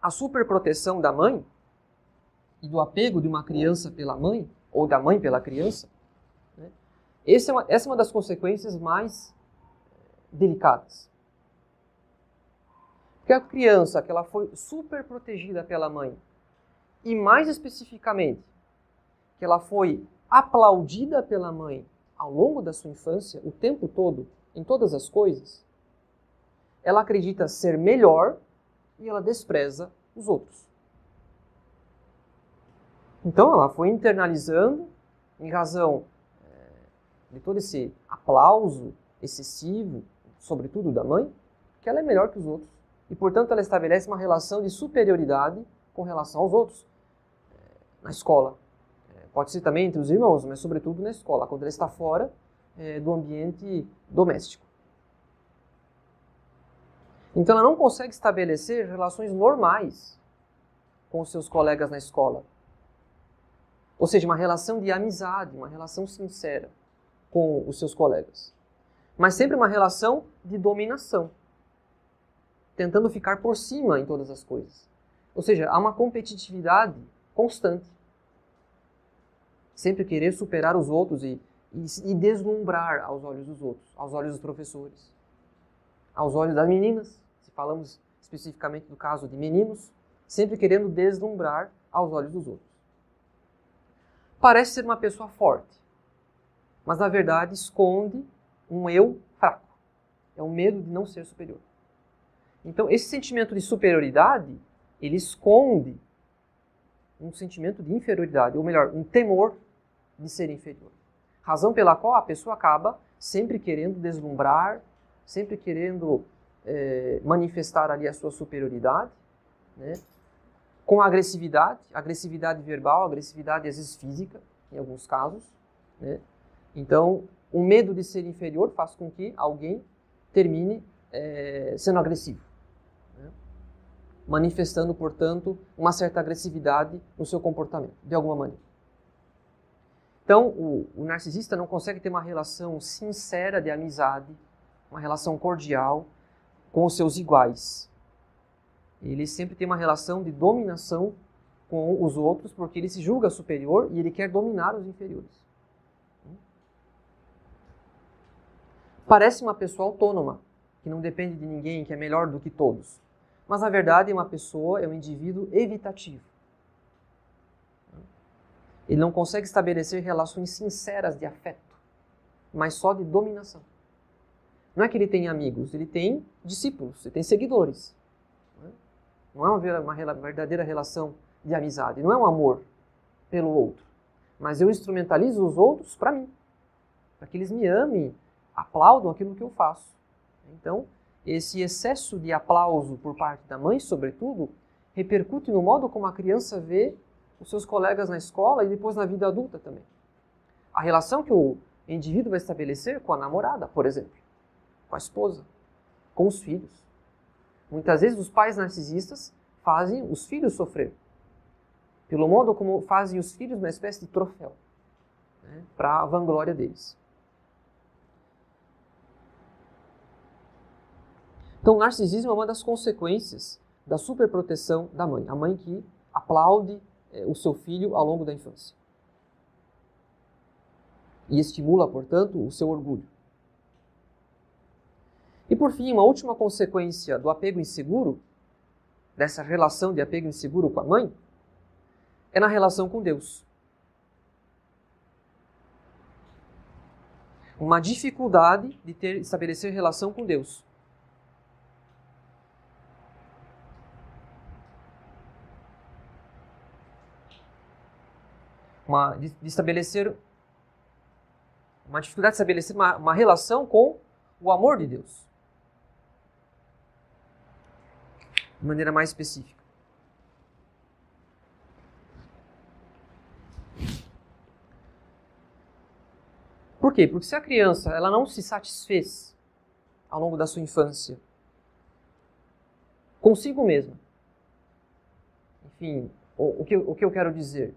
a superproteção da mãe e do apego de uma criança pela mãe, ou da mãe pela criança, né, essa, é uma, essa é uma das consequências mais eh, delicadas. Porque a criança que ela foi super protegida pela mãe, e mais especificamente, que ela foi aplaudida pela mãe ao longo da sua infância, o tempo todo, em todas as coisas, ela acredita ser melhor e ela despreza os outros. Então ela foi internalizando, em razão é, de todo esse aplauso excessivo, sobretudo da mãe, que ela é melhor que os outros. E, portanto, ela estabelece uma relação de superioridade com relação aos outros é, na escola. É, pode ser também entre os irmãos, mas, sobretudo, na escola, quando ela está fora do ambiente doméstico. Então, ela não consegue estabelecer relações normais com os seus colegas na escola. Ou seja, uma relação de amizade, uma relação sincera com os seus colegas. Mas sempre uma relação de dominação, tentando ficar por cima em todas as coisas. Ou seja, há uma competitividade constante. Sempre querer superar os outros e, e, e deslumbrar aos olhos dos outros, aos olhos dos professores, aos olhos das meninas, falamos especificamente do caso de meninos, sempre querendo deslumbrar aos olhos dos outros parece ser uma pessoa forte, mas na verdade esconde um eu fraco. É o medo de não ser superior. Então, esse sentimento de superioridade, ele esconde um sentimento de inferioridade, ou melhor, um temor de ser inferior. Razão pela qual a pessoa acaba sempre querendo deslumbrar, sempre querendo é, manifestar ali a sua superioridade, né? com agressividade, agressividade verbal, agressividade às vezes física, em alguns casos. Né? Então, o medo de ser inferior faz com que alguém termine é, sendo agressivo, né? manifestando, portanto, uma certa agressividade no seu comportamento, de alguma maneira. Então, o, o narcisista não consegue ter uma relação sincera de amizade, uma relação cordial com os seus iguais ele sempre tem uma relação de dominação com os outros, porque ele se julga superior e ele quer dominar os inferiores. Parece uma pessoa autônoma, que não depende de ninguém, que é melhor do que todos. Mas na verdade, uma pessoa é um indivíduo evitativo. Ele não consegue estabelecer relações sinceras de afeto, mas só de dominação. Não é que ele tem amigos, ele tem discípulos, ele tem seguidores. Não é uma, uma verdadeira relação de amizade. Não é um amor pelo outro. Mas eu instrumentalizo os outros para mim. Para que eles me amem, aplaudam aquilo que eu faço. Então, esse excesso de aplauso por parte da mãe, sobretudo, repercute no modo como a criança vê os seus colegas na escola e depois na vida adulta também. A relação que o indivíduo vai estabelecer com a namorada, por exemplo, com a esposa, com os filhos. Muitas vezes os pais narcisistas fazem os filhos sofrer. Pelo modo como fazem os filhos uma espécie de troféu né, para a vanglória deles. Então, o narcisismo é uma das consequências da superproteção da mãe. A mãe que aplaude é, o seu filho ao longo da infância. E estimula, portanto, o seu orgulho. E por fim, uma última consequência do apego inseguro, dessa relação de apego inseguro com a mãe, é na relação com Deus. Uma dificuldade de ter estabelecer relação com Deus. Uma, de, de estabelecer uma dificuldade de estabelecer uma, uma relação com o amor de Deus. De maneira mais específica. Por quê? Porque se a criança ela não se satisfez ao longo da sua infância consigo mesma, enfim, o, o, que, o que eu quero dizer?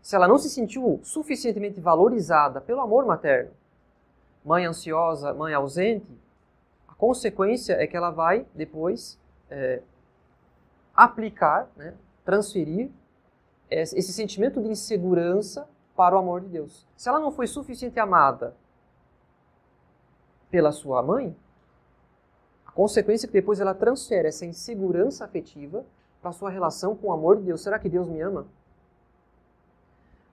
Se ela não se sentiu suficientemente valorizada pelo amor materno, mãe ansiosa, mãe ausente, a consequência é que ela vai depois é, aplicar, né, transferir esse sentimento de insegurança para o amor de Deus. Se ela não foi suficiente amada pela sua mãe, A consequência é que depois ela transfere essa insegurança afetiva para sua relação com o amor de Deus. Será que Deus me ama?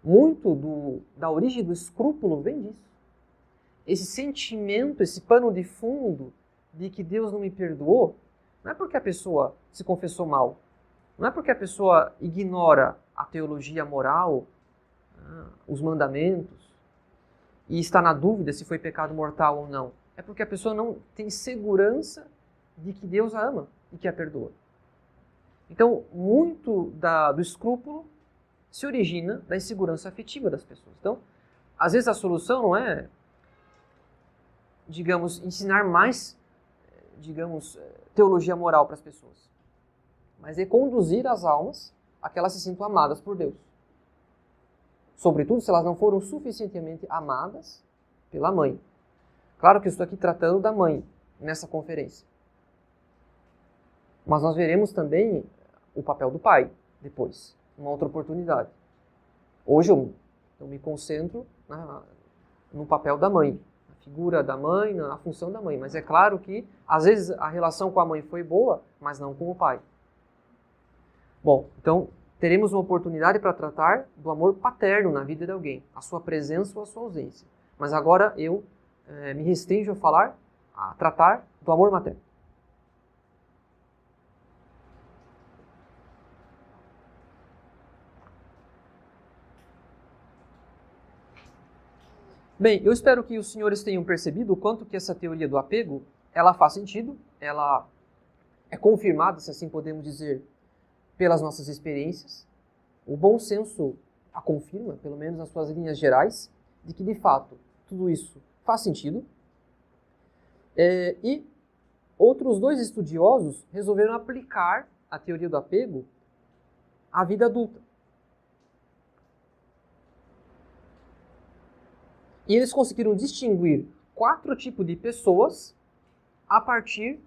Muito do, da origem do escrúpulo vem disso. Esse sentimento, esse pano de fundo de que Deus não me perdoou, não é porque a pessoa se confessou mal, não é porque a pessoa ignora a teologia moral, ah, os mandamentos, e está na dúvida se foi pecado mortal ou não. É porque a pessoa não tem segurança de que Deus a ama e que a perdoa. Então, muito da, do escrúpulo se origina da insegurança afetiva das pessoas. Então, às vezes a solução não é, digamos, ensinar mais, digamos, teologia moral para as pessoas, mas é conduzir as almas a que elas se sintam amadas por Deus. Sobretudo se elas não foram suficientemente amadas pela mãe. Claro que estou aqui tratando da mãe nessa conferência. Mas nós veremos também o papel do pai depois, uma outra oportunidade. Hoje eu, eu me concentro na, no papel da mãe, figura da mãe, na função da mãe. Mas é claro que às vezes a relação com a mãe foi boa, mas não com o pai. Bom, então teremos uma oportunidade para tratar do amor paterno na vida de alguém, a sua presença ou a sua ausência. Mas agora eu é, me restringo a falar, a tratar do amor materno. Bem, eu espero que os senhores tenham percebido o quanto que essa teoria do apego, ela faz sentido, ela é confirmada, se assim podemos dizer, pelas nossas experiências. O bom senso a confirma, pelo menos nas suas linhas gerais, de que de fato tudo isso faz sentido. É, e outros dois estudiosos resolveram aplicar a teoria do apego à vida adulta. E eles conseguiram distinguir quatro tipos de pessoas a partir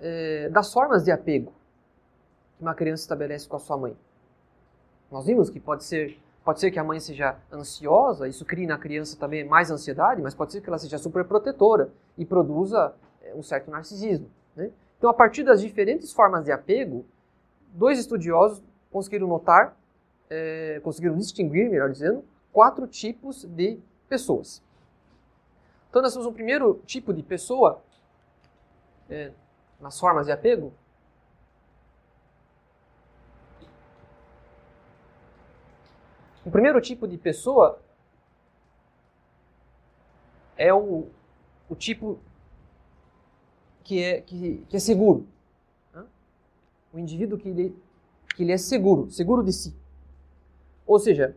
é, das formas de apego que uma criança estabelece com a sua mãe. Nós vimos que pode ser, pode ser que a mãe seja ansiosa, isso crie na criança também mais ansiedade, mas pode ser que ela seja super protetora e produza é, um certo narcisismo. Né? Então, a partir das diferentes formas de apego, dois estudiosos conseguiram notar, é, conseguiram distinguir, melhor dizendo, quatro tipos de pessoas. Então, nós temos um primeiro tipo de pessoa é, nas formas de apego. O primeiro tipo de pessoa é o, o tipo que é, que, que é seguro. Né? O indivíduo que ele, que ele é seguro, seguro de si. Ou seja,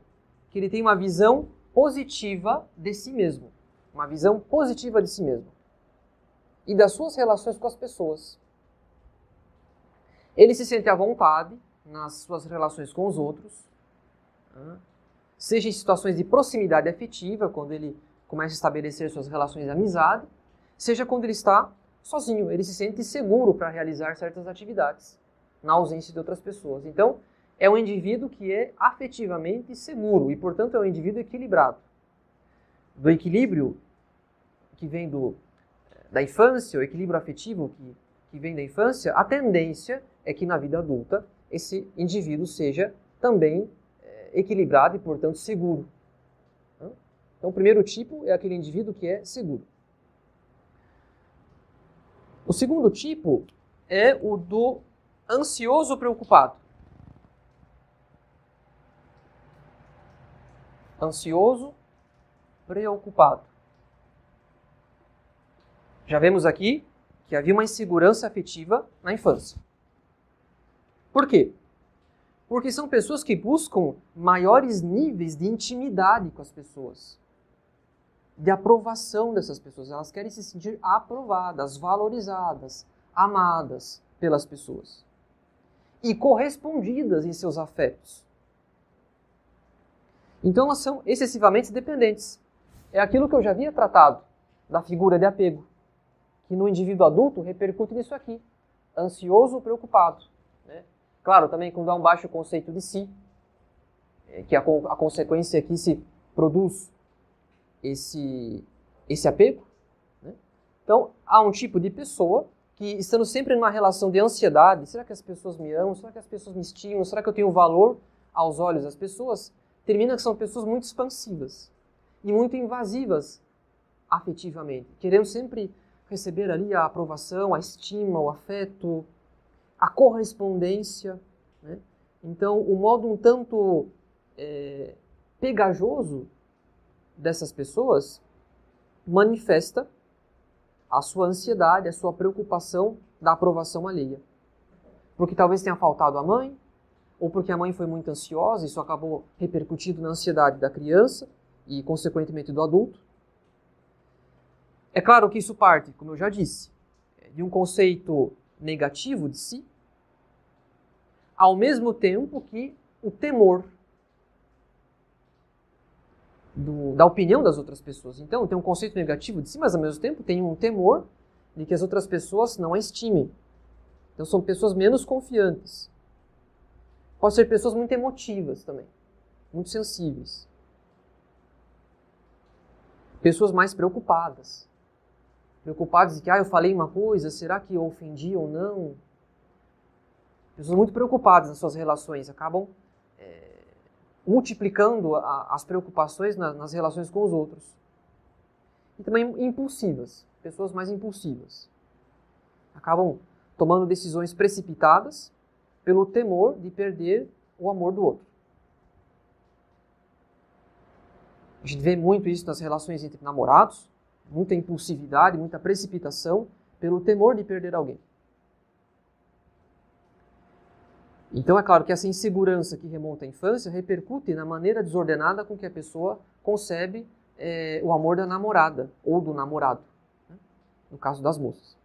que ele tem uma visão positiva de si mesmo. Uma visão positiva de si mesmo. E das suas relações com as pessoas. Ele se sente à vontade nas suas relações com os outros, seja em situações de proximidade afetiva, quando ele começa a estabelecer suas relações de amizade, seja quando ele está sozinho, ele se sente seguro para realizar certas atividades, na ausência de outras pessoas. Então, é um indivíduo que é afetivamente seguro e, portanto, é um indivíduo equilibrado. Do equilíbrio que vem do, da infância, o equilíbrio afetivo que, que vem da infância, a tendência é que na vida adulta esse indivíduo seja também é, equilibrado e, portanto, seguro. Então, o primeiro tipo é aquele indivíduo que é seguro. O segundo tipo é o do ansioso preocupado. Ansioso, preocupado. Já vemos aqui que havia uma insegurança afetiva na infância. Por quê? Porque são pessoas que buscam maiores níveis de intimidade com as pessoas, de aprovação dessas pessoas. Elas querem se sentir aprovadas, valorizadas, amadas pelas pessoas e correspondidas em seus afetos. Então elas são excessivamente dependentes. É aquilo que eu já havia tratado da figura de apego, que no indivíduo adulto repercute nisso aqui, ansioso ou preocupado. Né? Claro, também quando há um baixo conceito de si, é, que a, a consequência que se produz esse, esse apego. Né? Então, há um tipo de pessoa que estando sempre numa relação de ansiedade, será que as pessoas me amam? Será que as pessoas me estimam? Será que eu tenho valor aos olhos das pessoas? Termina que são pessoas muito expansivas e muito invasivas afetivamente, querendo sempre receber ali a aprovação, a estima, o afeto, a correspondência. Né? Então, o modo um tanto é, pegajoso dessas pessoas manifesta a sua ansiedade, a sua preocupação da aprovação alheia. Porque talvez tenha faltado a mãe, ou porque a mãe foi muito ansiosa, isso acabou repercutindo na ansiedade da criança e, consequentemente, do adulto. É claro que isso parte, como eu já disse, de um conceito negativo de si, ao mesmo tempo que o temor do, da opinião das outras pessoas. Então, tem um conceito negativo de si, mas ao mesmo tempo tem um temor de que as outras pessoas não a estimem. Então, são pessoas menos confiantes. Pode ser pessoas muito emotivas também, muito sensíveis. Pessoas mais preocupadas. Preocupadas de que, ah, eu falei uma coisa, será que eu ofendi ou não? Pessoas muito preocupadas nas suas relações acabam multiplicando a, as preocupações na, nas relações com os outros. E também impulsivas, pessoas mais impulsivas. Acabam tomando decisões precipitadas pelo temor de perder o amor do outro. A gente vê muito isso nas relações entre namorados, muita impulsividade, muita precipitação pelo temor de perder alguém. Então é claro que essa insegurança que remonta à infância repercute na maneira desordenada com que a pessoa concebe é, o amor da namorada ou do namorado, né? no caso das moças.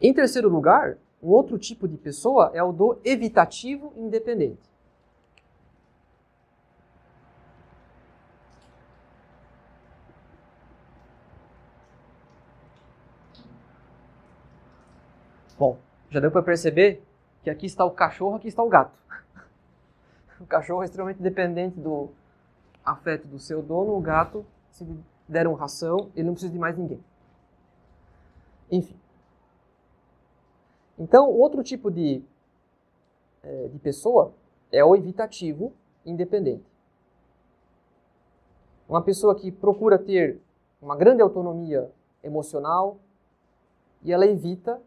Em terceiro lugar, um outro tipo de pessoa é o do evitativo independente. Bom, já deu para perceber que aqui está o cachorro, aqui está o gato. *laughs* O cachorro é extremamente dependente do afeto do seu dono, o gato, se deram ração, ele não precisa de mais ninguém. Enfim. Então, outro tipo de, é, de pessoa é o evitativo independente. Uma pessoa que procura ter uma grande autonomia emocional e ela evita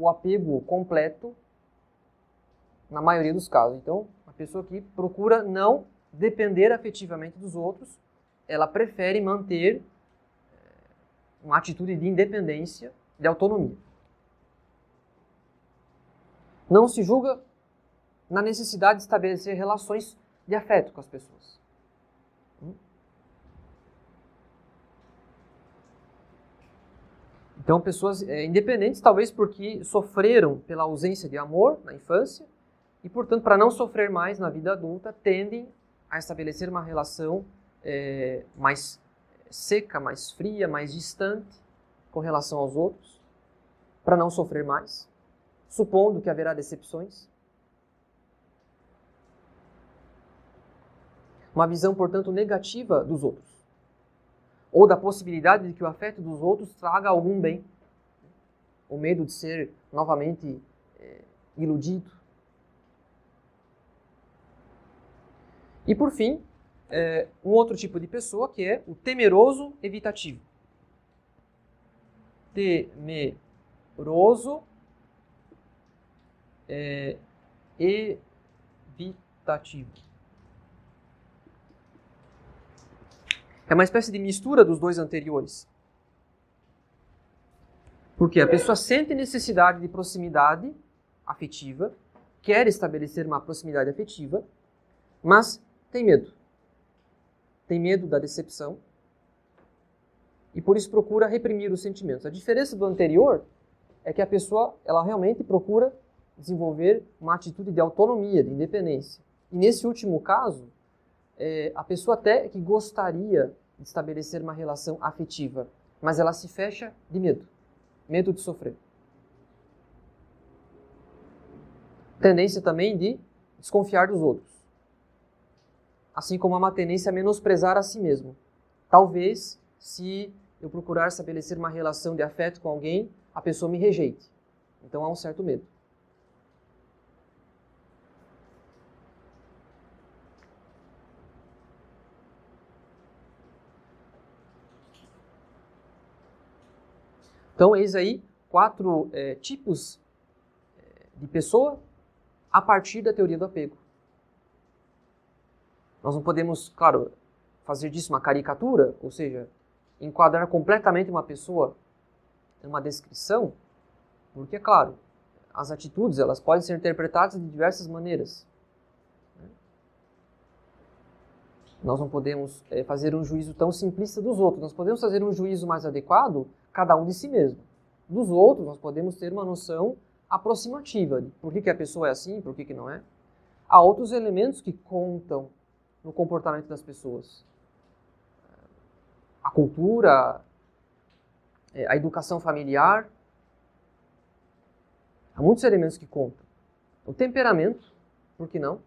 o apego completo na maioria dos casos. Então, a pessoa que procura não depender afetivamente dos outros, ela prefere manter eh, uma atitude de independência, de autonomia. Não se julga na necessidade de estabelecer relações de afeto com as pessoas. Então, pessoas é, independentes, talvez porque sofreram pela ausência de amor na infância e, portanto, para não sofrer mais na vida adulta, tendem a estabelecer uma relação é, mais seca, mais fria, mais distante com relação aos outros, para não sofrer mais, supondo que haverá decepções. Uma visão, portanto, negativa dos outros ou da possibilidade de que o afeto dos outros traga algum bem. O medo de ser novamente é, iludido. E por fim, é, um outro tipo de pessoa que é o temeroso evitativo. Temeroso é, evitativo. É uma espécie de mistura dos dois anteriores. Porque a pessoa sente necessidade de proximidade afetiva, quer estabelecer uma proximidade afetiva, mas tem medo. Tem medo da decepção e por isso procura reprimir os sentimentos. A diferença do anterior é que a pessoa ela realmente procura desenvolver uma atitude de autonomia, de independência. E nesse último caso, é, a pessoa até que gostaria de estabelecer uma relação afetiva, mas ela se fecha de medo, medo de sofrer. Tendência também de desconfiar dos outros, assim como uma tendência a menosprezar a si mesmo. Talvez se eu procurar estabelecer uma relação de afeto com alguém, a pessoa me rejeite. Então há um certo medo. Então, eis aí quatro é, tipos é, de pessoa a partir da teoria do apego. Nós não podemos, claro, fazer disso uma caricatura, ou seja, enquadrar completamente uma pessoa em uma descrição, porque, claro, as atitudes elas podem ser interpretadas de diversas maneiras. Né? Nós não podemos é, fazer um juízo tão simplista dos outros. Nós podemos fazer um juízo mais adequado, cada um de si mesmo. Dos outros, nós podemos ter uma noção aproximativa de por que, que a pessoa é assim, por que, que não é. Há outros elementos que contam no comportamento das pessoas. A cultura, é, a educação familiar. Há muitos elementos que contam. O temperamento, por que não?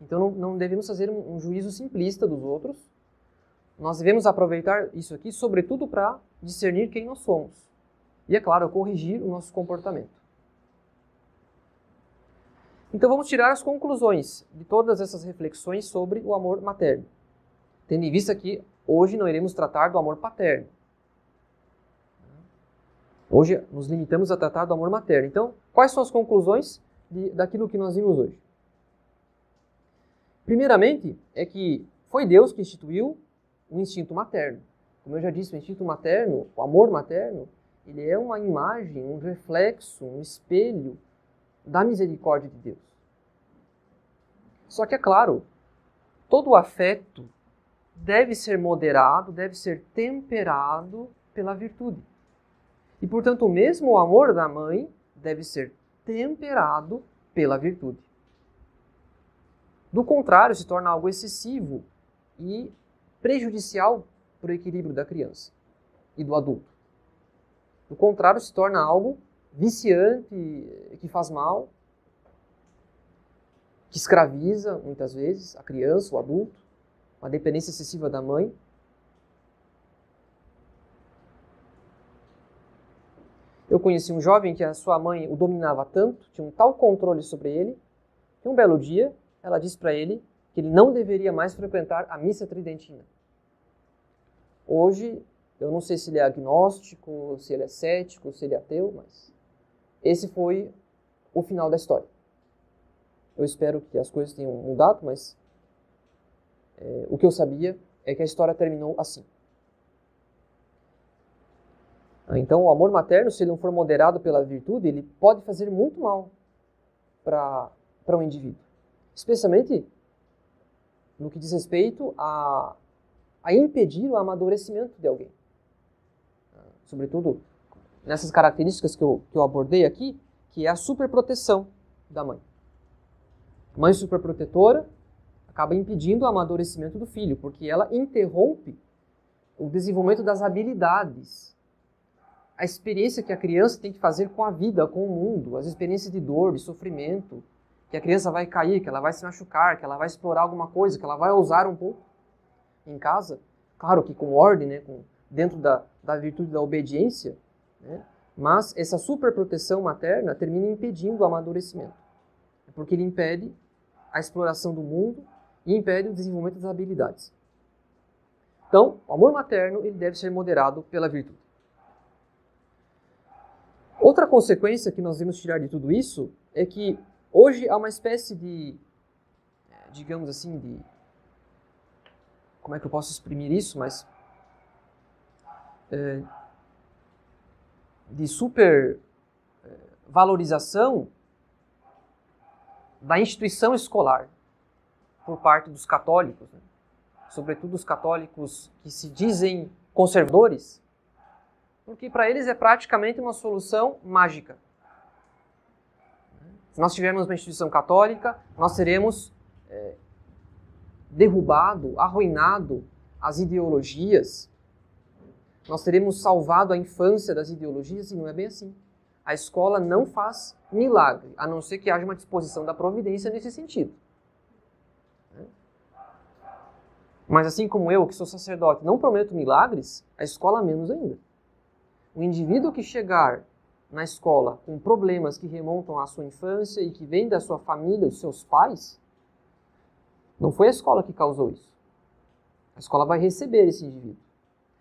Então não, não devemos fazer um, um juízo simplista dos outros. Nós devemos aproveitar isso aqui, sobretudo para discernir quem nós somos. E, é claro, corrigir o nosso comportamento. Então vamos tirar as conclusões de todas essas reflexões sobre o amor materno. Tendo em vista que hoje não iremos tratar do amor paterno. Hoje nos limitamos a tratar do amor materno. Então, quais são as conclusões de, daquilo que nós vimos hoje? Primeiramente, é que foi Deus que instituiu o instinto materno. Como eu já disse, o instinto materno, o amor materno, ele é uma imagem, um reflexo, um espelho da misericórdia de Deus. Só que é claro, todo o afeto deve ser moderado, deve ser temperado pela virtude. E, portanto, o mesmo amor da mãe deve ser temperado pela virtude. Do contrário, se torna algo excessivo e prejudicial para o equilíbrio da criança e do adulto. Do contrário, se torna algo viciante, que faz mal, que escraviza muitas vezes a criança, o adulto, uma dependência excessiva da mãe. Eu conheci um jovem que a sua mãe o dominava tanto, tinha um tal controle sobre ele, que um belo dia ela disse para ele que ele não deveria mais frequentar a missa tridentina. Hoje, eu não sei se ele é agnóstico, se ele é cético, se ele é ateu, mas esse foi o final da história. Eu espero que as coisas tenham mudado, mas é, o que eu sabia é que a história terminou assim. Ah, então, o amor materno, se ele não for moderado pela virtude, ele pode fazer muito mal para um indivíduo. Especialmente no que diz respeito a, a impedir o amadurecimento de alguém. Sobretudo nessas características que eu, que eu abordei aqui, que é a superproteção da mãe. Mãe superprotetora acaba impedindo o amadurecimento do filho, porque ela interrompe o desenvolvimento das habilidades, a experiência que a criança tem que fazer com a vida, com o mundo, as experiências de dor, de sofrimento, que a criança vai cair, que ela vai se machucar, que ela vai explorar alguma coisa, que ela vai ousar um pouco em casa, claro que com ordem, né, com, dentro da, da virtude da obediência, né? Mas essa superproteção materna termina impedindo o amadurecimento, porque ele impede a exploração do mundo e impede o desenvolvimento das habilidades. Então, o amor materno ele deve ser moderado pela virtude. Outra consequência que nós devemos tirar de tudo isso é que hoje há uma espécie de, digamos assim, de. Como é que eu posso exprimir isso? Mas. É, de super eh, valorização da instituição escolar por parte dos católicos, né? sobretudo os católicos que se dizem conservadores, porque para eles é praticamente uma solução mágica. Se nós tivermos uma instituição católica, nós seremos é, derrubado, arruinado as ideologias nós teremos salvado a infância das ideologias e não é bem assim. A escola não faz milagre, a não ser que haja uma disposição da providência nesse sentido. Mas assim como eu, que sou sacerdote, não prometo milagres, a escola menos ainda. O indivíduo que chegar na escola com problemas que remontam à sua infância e que vêm da sua família, dos seus pais, não foi a escola que causou isso. A escola vai receber esse indivíduo.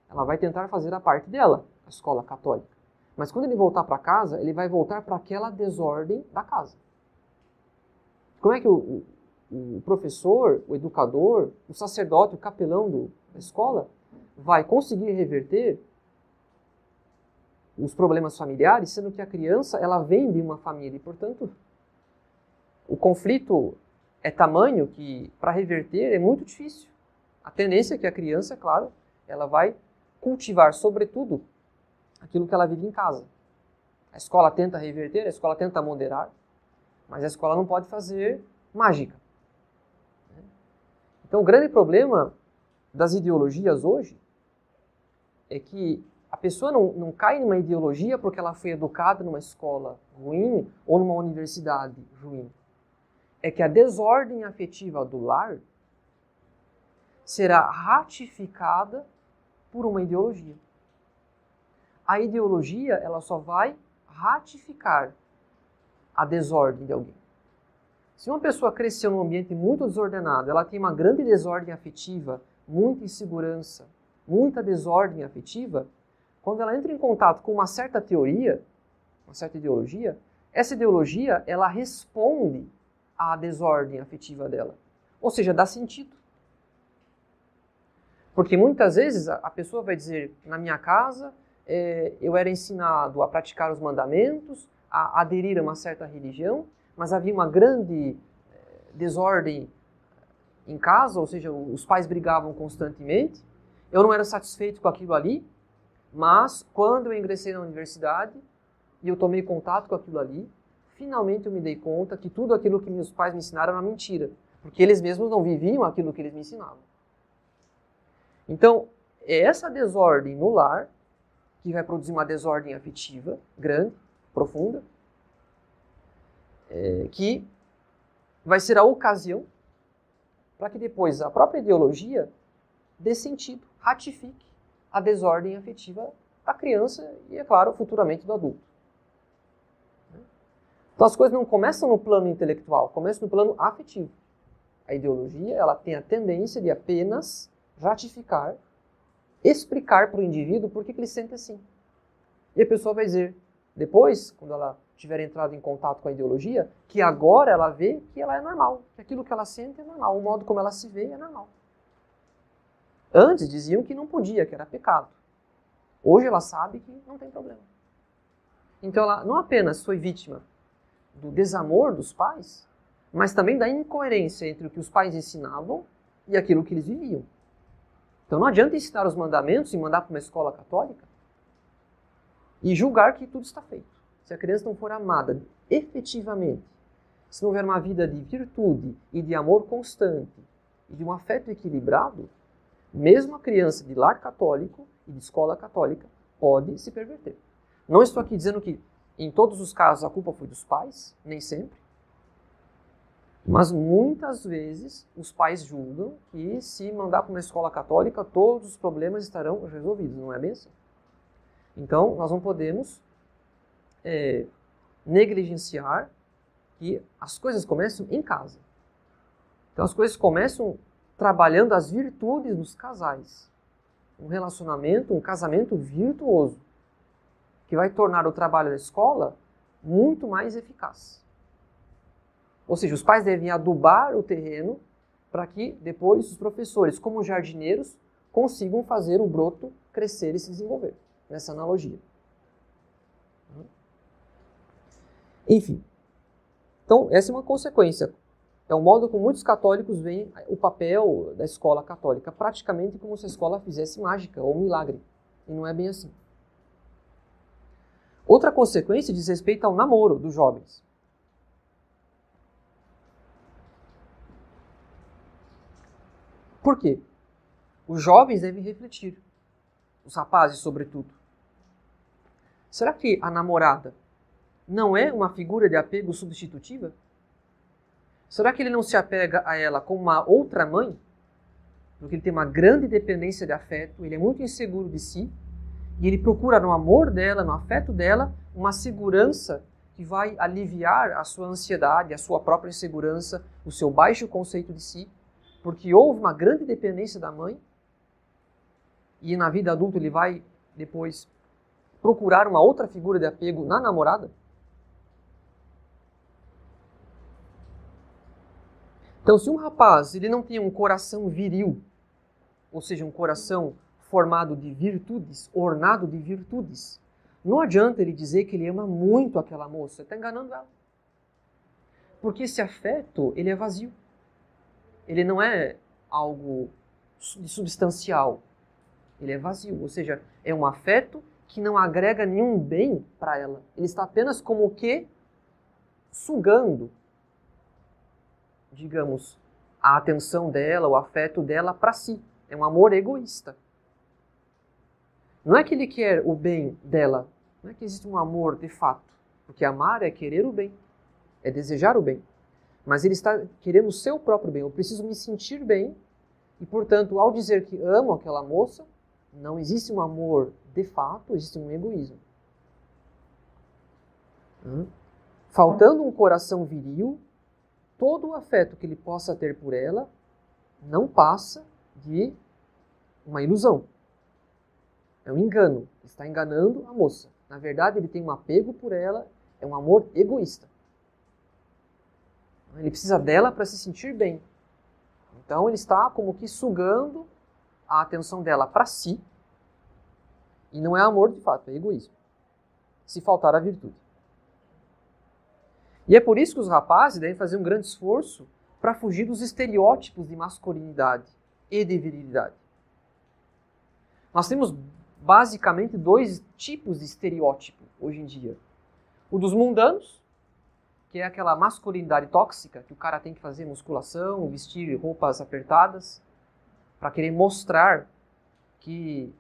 Ela vai tentar fazer a parte dela, a escola católica. Mas quando ele voltar para casa, ele vai voltar para aquela desordem da casa. Como é que o, o, professor, o educador, o sacerdote, o capelão do, da escola vai conseguir reverter os problemas familiares, sendo que a criança ela vem de uma família e, portanto, o conflito é tamanho que para reverter é muito difícil. A tendência é que a criança, é claro, ela vai cultivar, sobretudo, aquilo que ela vive em casa. A escola tenta reverter, a escola tenta moderar, mas a escola não pode fazer mágica. Então, o grande problema das ideologias hoje é que a pessoa não, não cai numa ideologia porque ela foi educada numa escola ruim ou numa universidade ruim. É que a desordem afetiva do lar será ratificada por uma ideologia. A ideologia ela só vai ratificar a desordem de alguém. Se uma pessoa cresceu num ambiente muito desordenado, ela tem uma grande desordem afetiva, muita insegurança, muita desordem afetiva, quando ela entra em contato com uma certa teoria, uma certa ideologia, essa ideologia ela responde à desordem afetiva dela. Ou seja, dá sentido. Porque muitas vezes a pessoa vai dizer, na minha casa, é, eu era ensinado a praticar os mandamentos, a aderir a uma certa religião, mas havia uma grande é, desordem em casa, ou seja, os pais brigavam constantemente. Eu não era satisfeito com aquilo ali, mas quando eu ingressei na universidade e eu tomei contato com aquilo ali, finalmente eu me dei conta que tudo aquilo que meus pais me ensinaram era mentira, porque eles mesmos não viviam aquilo que eles me ensinavam. Então, é essa desordem no lar que vai produzir uma desordem afetiva grande, profunda, é, que vai ser a ocasião para que depois a própria ideologia dê sentido, ratifique a desordem afetiva da criança e, é claro, futuramente do adulto. Então as coisas não começam no plano intelectual, começam no plano afetivo. A ideologia ela tem a tendência de apenas ratificar, explicar para o indivíduo por que, que ele sente assim. E a pessoa vai dizer, depois, quando ela tiver entrado em contato com a ideologia, que agora ela vê que ela é normal, que aquilo que ela sente é normal, o modo como ela se vê é normal. Antes diziam que não podia, que era pecado. Hoje ela sabe que não tem problema. Então ela não apenas foi vítima do desamor dos pais, mas também da incoerência entre o que os pais ensinavam e aquilo que eles viviam. Então não adianta ensinar os mandamentos e mandar para uma escola católica e julgar que tudo está feito. Se a criança não for amada efetivamente, se não houver uma vida de virtude e de amor constante e de um afeto equilibrado, mesmo a criança de lar católico e de escola católica pode se perverter. Não estou aqui dizendo que em todos os casos a culpa foi dos pais, nem sempre. Mas muitas vezes os pais julgam que se mandar para uma escola católica, todos os problemas estarão resolvidos. Não é assim. Então, nós não podemos é, negligenciar que as coisas começam em casa. Então, as coisas começam trabalhando as virtudes dos casais. Um relacionamento, um casamento virtuoso, que vai tornar o trabalho da escola muito mais eficaz. Ou seja, os pais devem adubar o terreno para que depois os professores, como jardineiros, consigam fazer o broto crescer e se desenvolver, nessa analogia. Enfim. Então, essa é uma consequência. É o modo como muitos católicos veem o papel da escola católica, praticamente como se a escola fizesse mágica ou milagre. E não é bem assim. Outra consequência diz respeito ao namoro dos jovens. Por quê? Os jovens devem refletir, os rapazes, sobretudo. Será que a namorada não é uma figura de apego substitutiva? Será que ele não se apega a ela como uma outra mãe? porque ele tem uma grande dependência de afeto, ele é muito inseguro de si, e ele procura no amor dela, no afeto dela, uma segurança que vai aliviar a sua ansiedade, a sua própria insegurança, o seu baixo conceito de si, porque houve uma grande dependência da mãe, e na vida adulta ele vai depois procurar uma outra figura de apego na namorada. Então, se um rapaz ele não tem um coração viril, ou seja, um coração formado de virtudes, ornado de virtudes, não adianta ele dizer que ele ama muito aquela moça, está enganando ela. Porque esse afeto, ele é vazio. Ele não é algo substancial. Ele é vazio, ou seja, é um afeto que não agrega nenhum bem para ela. Ele está apenas como o que sugando, digamos, a atenção dela, o afeto dela para si. É um amor egoísta. Não é que ele quer o bem dela, não é que existe um amor de fato, porque amar é querer o bem, é desejar o bem. Mas ele está querendo o seu próprio bem. Eu preciso me sentir bem e, portanto, ao dizer que amo aquela moça, não existe um amor de fato, existe um egoísmo. Faltando um coração viril, todo o afeto que ele possa ter por ela não passa de uma ilusão. É um engano. Está enganando a moça. Na verdade, ele tem um apego por ela, é um amor egoísta. Ele precisa dela para se sentir bem. Então, ele está como que sugando a atenção dela para si. E não é amor de fato, é egoísmo. Se faltar a virtude. E é por isso que os rapazes devem fazer um grande esforço para fugir dos estereótipos de masculinidade e de virilidade. Nós temos basicamente dois tipos de estereótipo hoje em dia. O dos mundanos, que é aquela masculinidade tóxica, que o cara tem que fazer musculação, vestir roupas apertadas, para querer mostrar que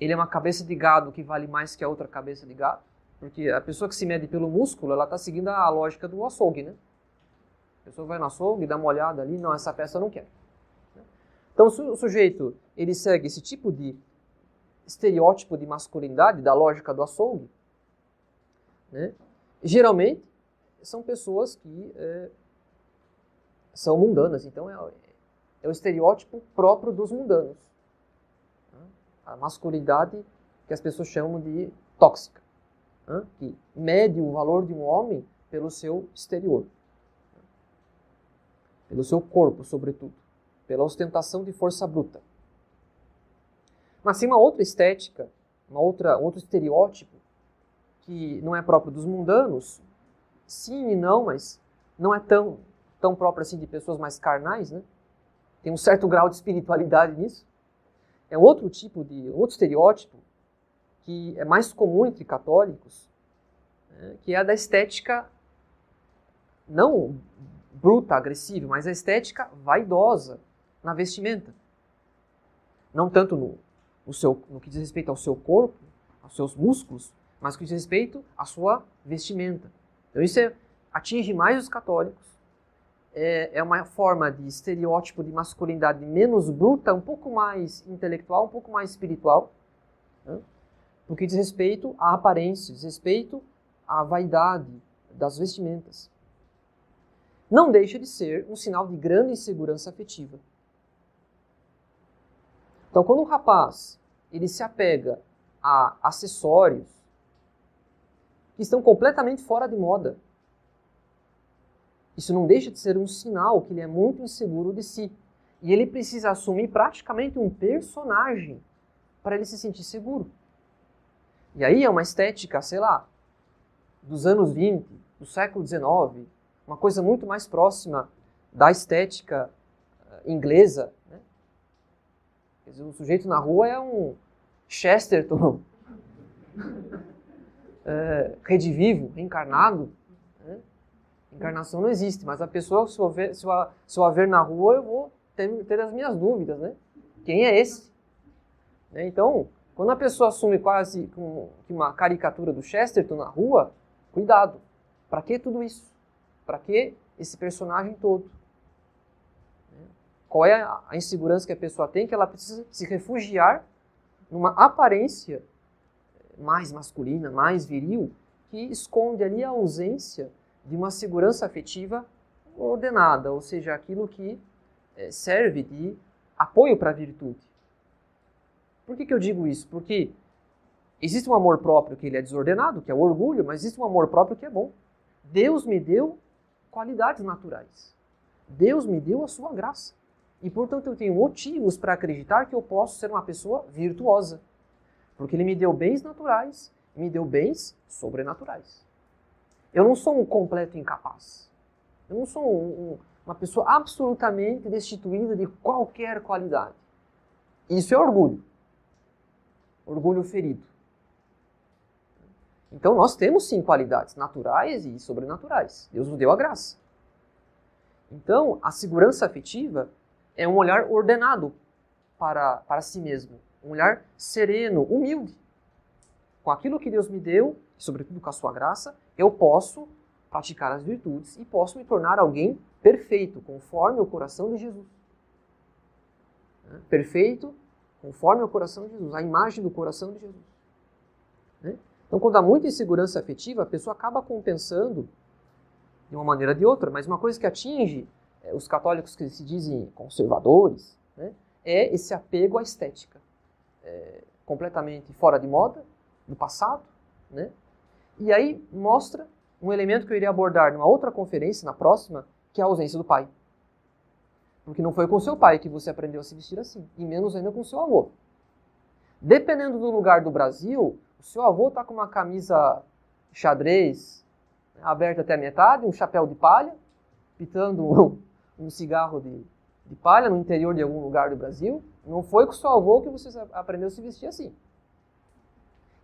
ele é uma cabeça de gado que vale mais que a outra cabeça de gado. Porque a pessoa que se mede pelo músculo, ela está seguindo a lógica do açougue, né? A pessoa vai no açougue, dá uma olhada ali, não, essa peça eu não quero. Então, o sujeito, ele segue esse tipo de estereótipo de masculinidade, da lógica do açougue, né? geralmente são pessoas que é, são mundanas. Então, é, é o estereótipo próprio dos mundanos. Né? A masculinidade que as pessoas chamam de tóxica, que mede o valor de um homem pelo seu exterior, pelo seu corpo, sobretudo, pela ostentação de força bruta. Mas tem uma outra estética, uma outra, outro estereótipo que não é próprio dos mundanos, sim e não, mas não é tão, tão próprio assim de pessoas mais carnais, né? Tem um certo grau de espiritualidade nisso. É um outro tipo de, um outro estereótipo que é mais comum entre católicos, né? que é a da estética não bruta, agressiva, mas a estética vaidosa na vestimenta. Não tanto no, no, seu, no que diz respeito ao seu corpo, aos seus músculos, mas que diz respeito à sua vestimenta. Então isso é, atinge mais os católicos. É, é uma forma de estereótipo de masculinidade menos bruta, um pouco mais intelectual, um pouco mais espiritual, né? No que diz respeito à aparência, diz respeito à vaidade das vestimentas. Não deixa de ser um sinal de grande insegurança afetiva. Então, quando um rapaz ele se apega a acessórios que estão completamente fora de moda, isso não deixa de ser um sinal que ele é muito inseguro de si. E ele precisa assumir praticamente um personagem para ele se sentir seguro. E aí é uma estética, sei lá, dos anos 20, do século 19, uma coisa muito mais próxima da estética eh, inglesa, dizer, o sujeito na rua é um Chesterton é, *laughs* redivivo, reencarnado. Né? Encarnação não existe, mas a pessoa, se eu, ver, se, eu, se eu a ver na rua, eu vou ter, ter as minhas dúvidas. Né? Quem é esse? Né? Então, quando a pessoa assume quase uma caricatura do Chesterton na rua, cuidado. Para que tudo isso? Para que esse personagem todo? Qual é a insegurança que a pessoa tem? Que ela precisa se refugiar numa aparência mais masculina, mais viril, que esconde ali a ausência de uma segurança afetiva ordenada, ou seja, aquilo que eh, serve de apoio para a virtude. Por que, que eu digo isso? Porque existe um amor próprio que ele é desordenado, que é o orgulho, mas existe um amor próprio que é bom. Deus me deu qualidades naturais. Deus me deu a sua graça. E, portanto, eu tenho motivos para acreditar que eu posso ser uma pessoa virtuosa. Porque Ele me deu bens naturais me deu bens sobrenaturais. Eu não sou um completo incapaz. Eu não sou um, um, uma pessoa absolutamente destituída de qualquer qualidade. Isso é orgulho. Orgulho ferido. Então nós temos sim qualidades naturais e sobrenaturais. Deus nos deu a graça. Então a segurança afetiva é um olhar ordenado para, para si mesmo. Um olhar sereno, humilde. Com aquilo que Deus me deu, sobretudo com a sua graça, eu posso praticar as virtudes e posso me tornar alguém perfeito, conforme o coração de Jesus. Perfeito, conforme o coração de Jesus, a imagem do coração de Jesus. Né? Então, quando há muita insegurança afetiva, a pessoa acaba compensando de uma maneira ou de outra, mas uma coisa que atinge é, os católicos que se dizem conservadores né, é esse apego à estética. É, completamente fora de moda, no passado, né? E aí mostra um elemento que eu iria abordar numa outra conferência, na próxima, que é a ausência do pai. Porque não foi com seu pai que você aprendeu a se vestir assim, e menos ainda com seu avô. Dependendo do lugar do Brasil, o seu avô está com uma camisa xadrez né, aberta até a metade, um chapéu de palha, pitando um, *laughs* um cigarro de, de palha no interior de algum lugar do Brasil. Não foi com seu avô que você aprendeu a se vestir assim.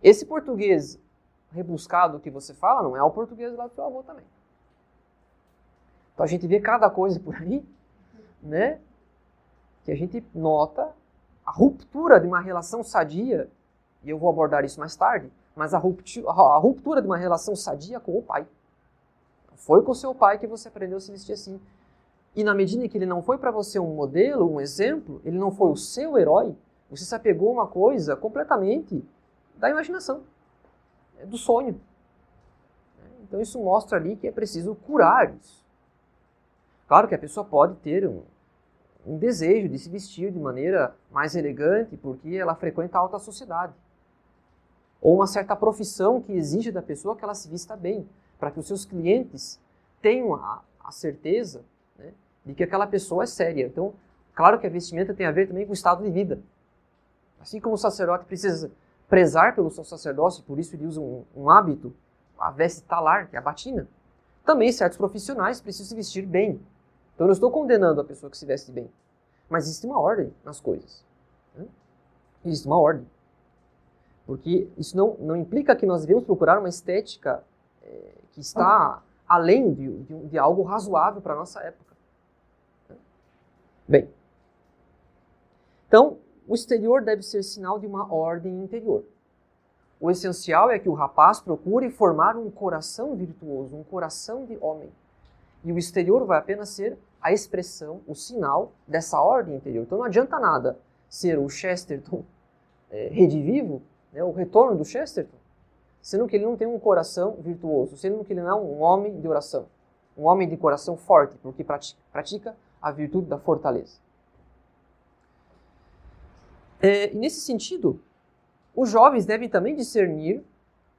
Esse português rebuscado que você fala não é o português lá do seu avô também. Então a gente vê cada coisa por aí, né? Que a gente nota a ruptura de uma relação sadia, e eu vou abordar isso mais tarde, mas a ruptura, a ruptura de uma relação sadia com o pai. Foi com o seu pai que você aprendeu a se vestir assim. E na medida em que ele não foi para você um modelo, um exemplo, ele não foi o seu herói, você se apegou a uma coisa completamente da imaginação, do sonho. Então isso mostra ali que é preciso curar isso. Claro que a pessoa pode ter um, um desejo de se vestir de maneira mais elegante porque ela frequenta a alta sociedade. Ou uma certa profissão que exige da pessoa que ela se vista bem, para que os seus clientes tenham a, a certeza né, de que aquela pessoa é séria. Então, claro que a vestimenta tem a ver também com o estado de vida. Assim como o sacerdote precisa prezar pelo seu sacerdócio, por isso ele usa um, um hábito, a veste talar, que é a batina. Também certos profissionais precisam se vestir bem. Então eu não estou condenando a pessoa que se veste bem. Mas existe uma ordem nas coisas. Né? Existe uma ordem. Porque isso não, não implica que nós devemos procurar uma estética é, que está além de, de, de algo razoável para a nossa época. Bem, então, o exterior deve ser sinal de uma ordem interior. O essencial é que o rapaz procure formar um coração virtuoso, um coração de homem. E o exterior vai apenas ser a expressão, o sinal dessa ordem interior. Então não adianta nada ser o Chesterton é, redivivo, né, o retorno do Chesterton, sendo que ele não tem um coração virtuoso, sendo que ele não é um homem de oração, um homem de coração forte, porque pratica, a virtude da fortaleza. É, e nesse sentido, os jovens devem também discernir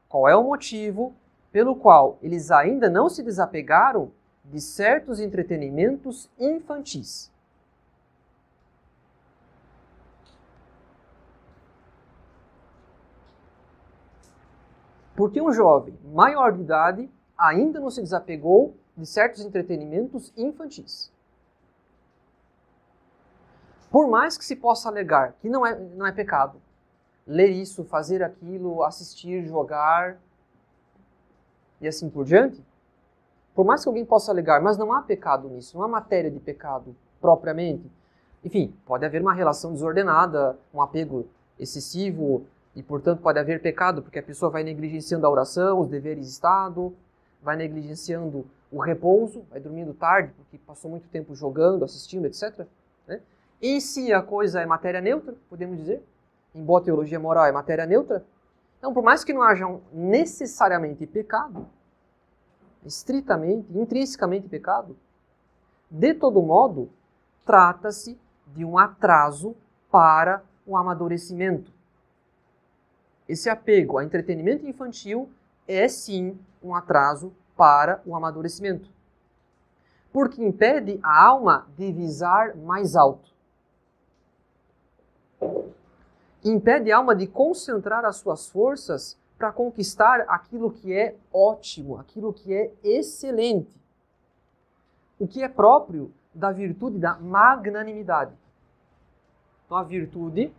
qual é o motivo pelo qual eles ainda não se desapegaram de certos entretenimentos infantis. Porque um jovem maior de idade ainda não se desapegou de certos entretenimentos infantis. Por mais que se possa alegar que não é, não é pecado ler isso, fazer aquilo, assistir, jogar e assim por diante, por mais que alguém possa alegar, mas não há pecado nisso, não há matéria de pecado propriamente. Enfim, pode haver uma relação desordenada, um apego excessivo e, portanto, pode haver pecado porque a pessoa vai negligenciando a oração, os deveres de Estado, vai negligenciando o repouso, vai dormindo tarde porque passou muito tempo jogando, assistindo, etc. Né? Em si a coisa é matéria neutra, podemos dizer. Em boa teologia moral é matéria neutra. Então, por mais que não haja necessariamente pecado, estritamente, intrinsecamente pecado, de todo modo, trata-se de um atraso para o amadurecimento. Esse apego a entretenimento infantil é sim um atraso para o amadurecimento. Porque impede a alma de visar mais alto. Impede a alma de concentrar as suas forças para conquistar aquilo que é ótimo, aquilo que é excelente. O que é próprio da virtude da magnanimidade. Então, a virtude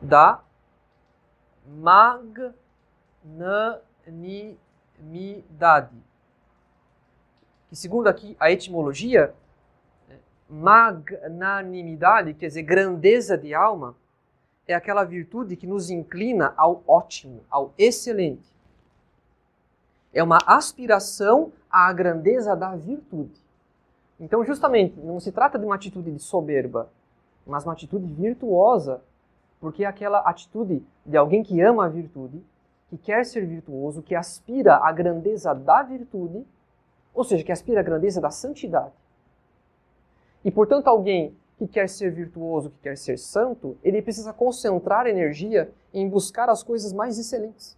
da magnanimidade. Que, segundo aqui a etimologia, né, magnanimidade, quer dizer, grandeza de alma, é aquela virtude que nos inclina ao ótimo, ao excelente. É uma aspiração à grandeza da virtude. Então, justamente, não se trata de uma atitude de soberba, mas uma atitude virtuosa, porque é aquela atitude de alguém que ama a virtude, que quer ser virtuoso, que aspira à grandeza da virtude, ou seja, que aspira à grandeza da santidade. E, portanto, alguém que quer ser virtuoso, que quer ser santo, ele precisa concentrar energia em buscar as coisas mais excelentes.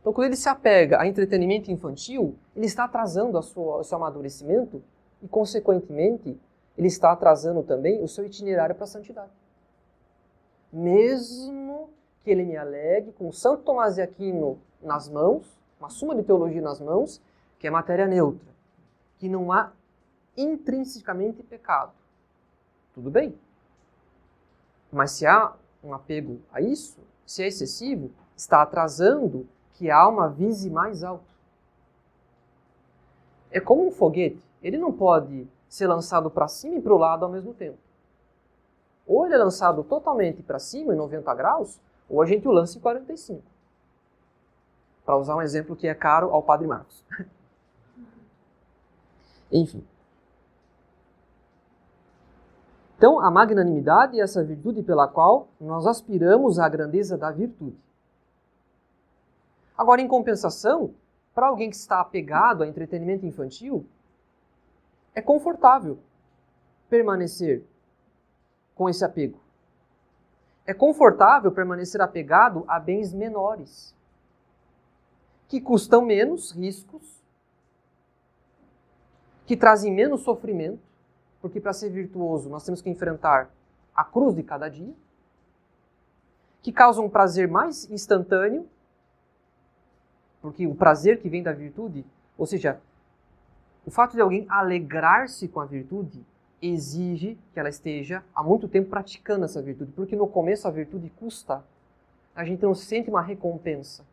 Então, quando ele se apega a entretenimento infantil, ele está atrasando sua, o seu amadurecimento e, consequentemente, ele está atrasando também o seu itinerário para a santidade. Mesmo que ele me alegue com Santo Tomás de Aquino nas mãos, uma suma de teologia nas mãos, que é matéria neutra, que não há intrinsecamente pecado tudo bem. Mas se há um apego a isso, se é excessivo, está atrasando que a alma vise mais alto. É como um foguete, ele não pode ser lançado para cima e para o lado ao mesmo tempo. Ou ele é lançado totalmente para cima, em 90 graus, ou a gente o lança em 45. Para usar um exemplo que é caro ao Padre Marcos. *laughs* Enfim. Então, a magnanimidade é essa virtude pela qual nós aspiramos à grandeza da virtude. Agora, em compensação, para alguém que está apegado a entretenimento infantil, é confortável permanecer com esse apego. É confortável permanecer apegado a bens menores, que custam menos riscos, que trazem menos sofrimento, porque para ser virtuoso nós temos que enfrentar a cruz de cada dia, que causa um prazer mais instantâneo, porque o prazer que vem da virtude, ou seja, o fato de alguém alegrar-se com a virtude exige que ela esteja há muito tempo praticando essa virtude, porque no começo a virtude custa, a gente não sente uma recompensa.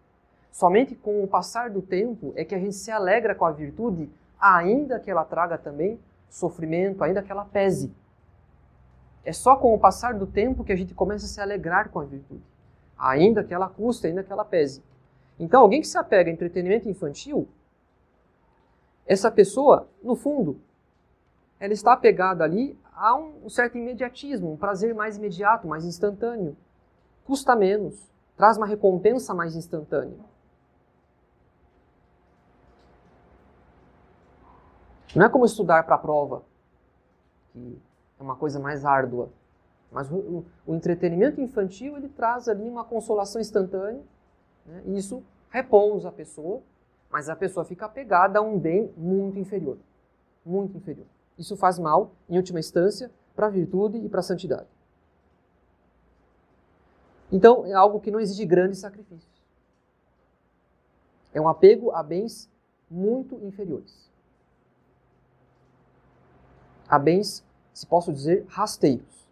Somente com o passar do tempo é que a gente se alegra com a virtude, ainda que ela traga também sofrimento, ainda que ela pese. É só com o passar do tempo que a gente começa a se alegrar com a virtude, ainda que ela custe, ainda que ela pese. Então, alguém que se apega a entretenimento infantil, essa pessoa, no fundo, ela está apegada ali a um certo imediatismo, um prazer mais imediato, mais instantâneo. Custa menos, traz uma recompensa mais instantânea. Não é como estudar para a prova, que é uma coisa mais árdua. Mas o, o, entretenimento infantil ele traz ali uma consolação instantânea, né? e isso repousa a pessoa, mas a pessoa fica apegada a um bem muito inferior. Muito inferior. Isso faz mal, em última instância, para a virtude e para a santidade. Então, é algo que não exige grandes sacrifícios. É um apego a bens muito inferiores a bens, se posso dizer, rasteiros.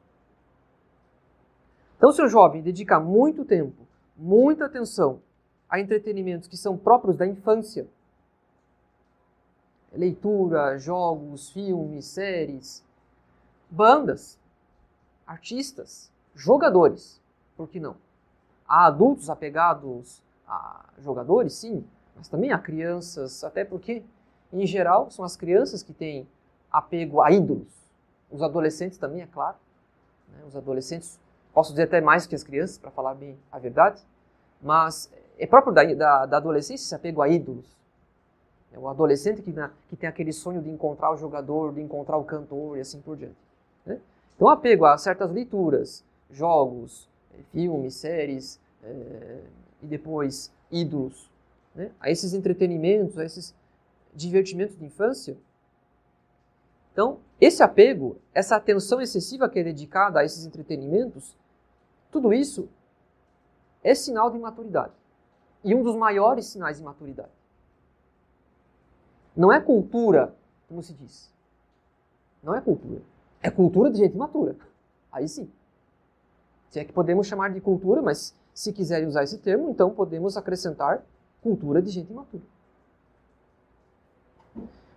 Então, se o jovem dedica muito tempo, muita atenção a entretenimentos que são próprios da infância, leitura, jogos, filmes, séries, bandas, artistas, jogadores, por que não? Há adultos apegados a jogadores, sim, mas também há crianças, até porque, em geral, são as crianças que têm apego a ídolos. Os adolescentes também, é claro. Né? Os adolescentes, posso dizer até mais que as crianças, para falar bem a verdade, mas é próprio da, da, da adolescência esse apego a ídolos. É o adolescente que, na, que tem aquele sonho de encontrar o jogador, de encontrar o cantor e assim por diante. Né? Então, apego a certas leituras, jogos, eh, filmes, séries, é, e depois ídolos, né? a esses entretenimentos, a esses divertimentos de infância. Então, esse apego, essa atenção excessiva que é dedicada a esses entretenimentos, tudo isso é sinal de imaturidade. E um dos maiores sinais de maturidade. Não é cultura, como se diz. Não é cultura. É cultura de gente imatura. Aí sim. Se é que podemos chamar de cultura, mas se quiserem usar esse termo, então podemos acrescentar cultura de gente imatura.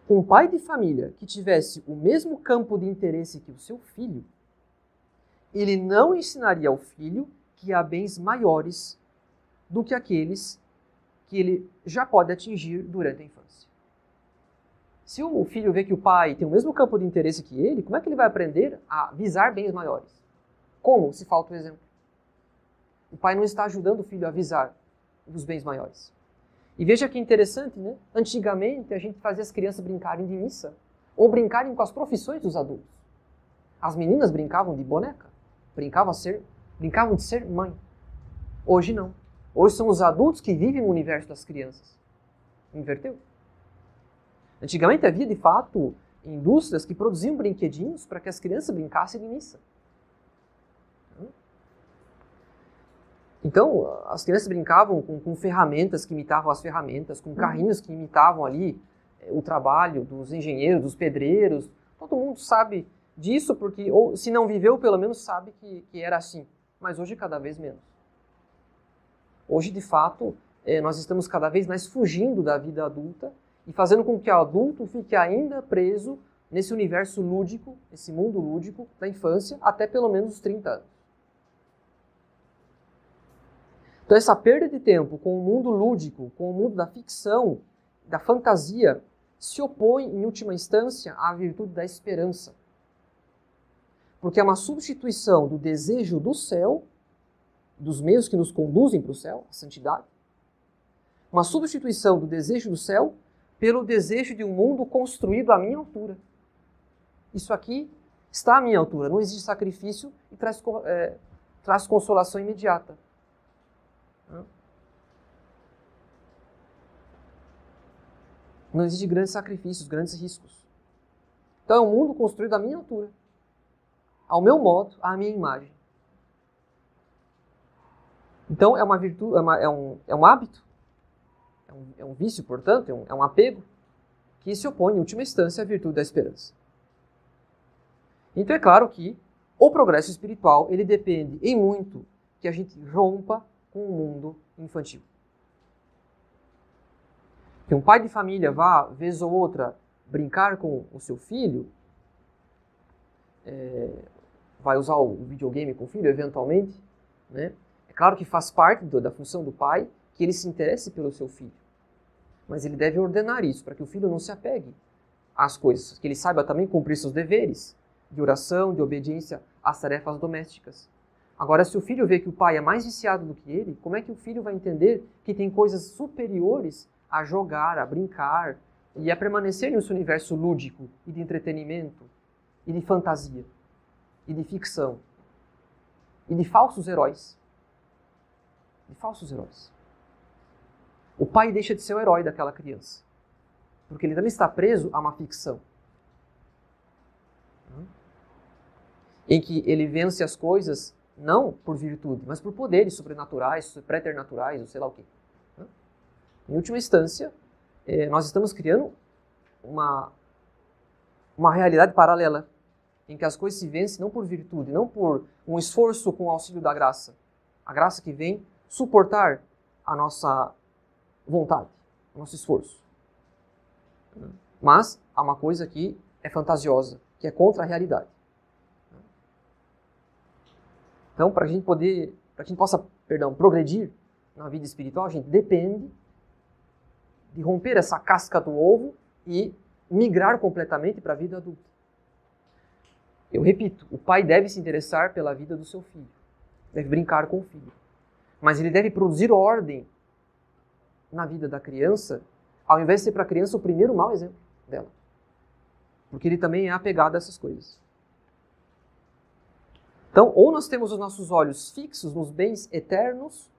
Um pai de família que tivesse o mesmo campo de interesse que o seu filho, ele não ensinaria ao filho que há bens maiores do que aqueles que ele já pode atingir durante a infância. Se o filho vê que o pai tem o mesmo campo de interesse que ele, como é que ele vai aprender a visar bens maiores? Como, se falta o exemplo? O pai não está ajudando o filho a visar os bens maiores. E veja que interessante, né? Antigamente a gente fazia as crianças brincarem de missa ou brincarem com as profissões dos adultos. As meninas brincavam de boneca, brincavam, ser, brincavam de ser mãe. Hoje não. Hoje são os adultos que vivem no universo das crianças. Inverteu. Antigamente havia, de fato, indústrias que produziam brinquedinhos para que as crianças brincassem de missa. Então, as crianças brincavam com, com, ferramentas que imitavam as ferramentas, com carrinhos que imitavam ali eh, o trabalho dos engenheiros, dos pedreiros. Todo mundo sabe disso, porque, ou se não viveu, pelo menos sabe que, que era assim. Mas hoje, cada vez menos. Hoje, de fato, eh, nós estamos cada vez mais fugindo da vida adulta e fazendo com que o adulto fique ainda preso nesse universo lúdico, esse mundo lúdico da infância, até pelo menos os 30 anos. Então, essa perda de tempo com o mundo lúdico, com o mundo da ficção, da fantasia, se opõe, em última instância, à virtude da esperança. Porque é uma substituição do desejo do céu, dos meios que nos conduzem para o céu, a santidade, uma substituição do desejo do céu pelo desejo de um mundo construído à minha altura. Isso aqui está à minha altura, não existe sacrifício e traz, é, traz consolação imediata. Não existe grandes sacrifícios, grandes riscos. Então é um mundo construído à minha altura, ao meu modo, à minha imagem. Então é uma virtude, é, é, um, é um hábito, é um, é um vício, portanto, é um, é um apego que se opõe, em última instância, à virtude da esperança. Então é claro que o progresso espiritual ele depende em muito que a gente rompa com o mundo infantil. Que um pai de família vá, vez ou outra, brincar com o seu filho, é, vai usar o videogame com o filho, eventualmente, né? É claro que faz parte do, da função do pai que ele se interesse pelo seu filho. Mas ele deve ordenar isso para que o filho não se apegue às coisas, que ele saiba também cumprir seus deveres de oração, de obediência às tarefas domésticas. Agora, se o filho vê que o pai é mais viciado do que ele, como é que o filho vai entender que tem coisas superiores a jogar, a brincar e a permanecer nesse universo lúdico e de entretenimento e de fantasia e de ficção e de falsos heróis? De falsos heróis. O pai deixa de ser o herói daquela criança, porque ele também está preso a uma ficção. Em que ele vence as coisas não por virtude, mas por poderes sobrenaturais, preternaturais, ou sei lá o quê. Em última instância, eh, nós estamos criando uma, uma realidade paralela, em que as coisas se vencem não por virtude, não por um esforço com o auxílio da graça. A graça que vem suportar a nossa vontade, o nosso esforço. Mas há uma coisa que é fantasiosa, que é contra a realidade. Então, para a gente poder, para que a gente possa, perdão, progredir na vida espiritual, a gente depende de romper essa casca do ovo e migrar completamente para a vida adulta. Eu repito, o pai deve se interessar pela vida do seu filho, deve brincar com o filho, mas ele deve produzir ordem na vida da criança, ao invés de ser para a criança o primeiro mau exemplo dela, porque ele também é apegado a essas coisas. Então, ou nós temos os nossos olhos fixos nos bens eternos,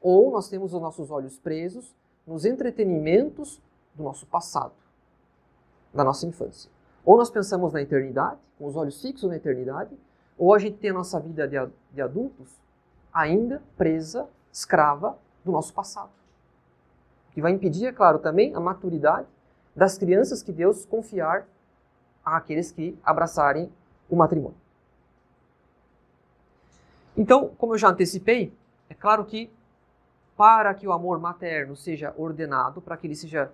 ou nós temos os nossos olhos presos nos entretenimentos do nosso passado, da nossa infância. Ou nós pensamos na eternidade, com os olhos fixos na eternidade, ou a gente tem a nossa vida de, adultos ainda presa, escrava do nosso passado. Que vai impedir, é claro, também a maturidade das crianças que Deus confiar àqueles que abraçarem o matrimônio. Então, como eu já antecipei, é claro que para que o amor materno seja ordenado, para que ele seja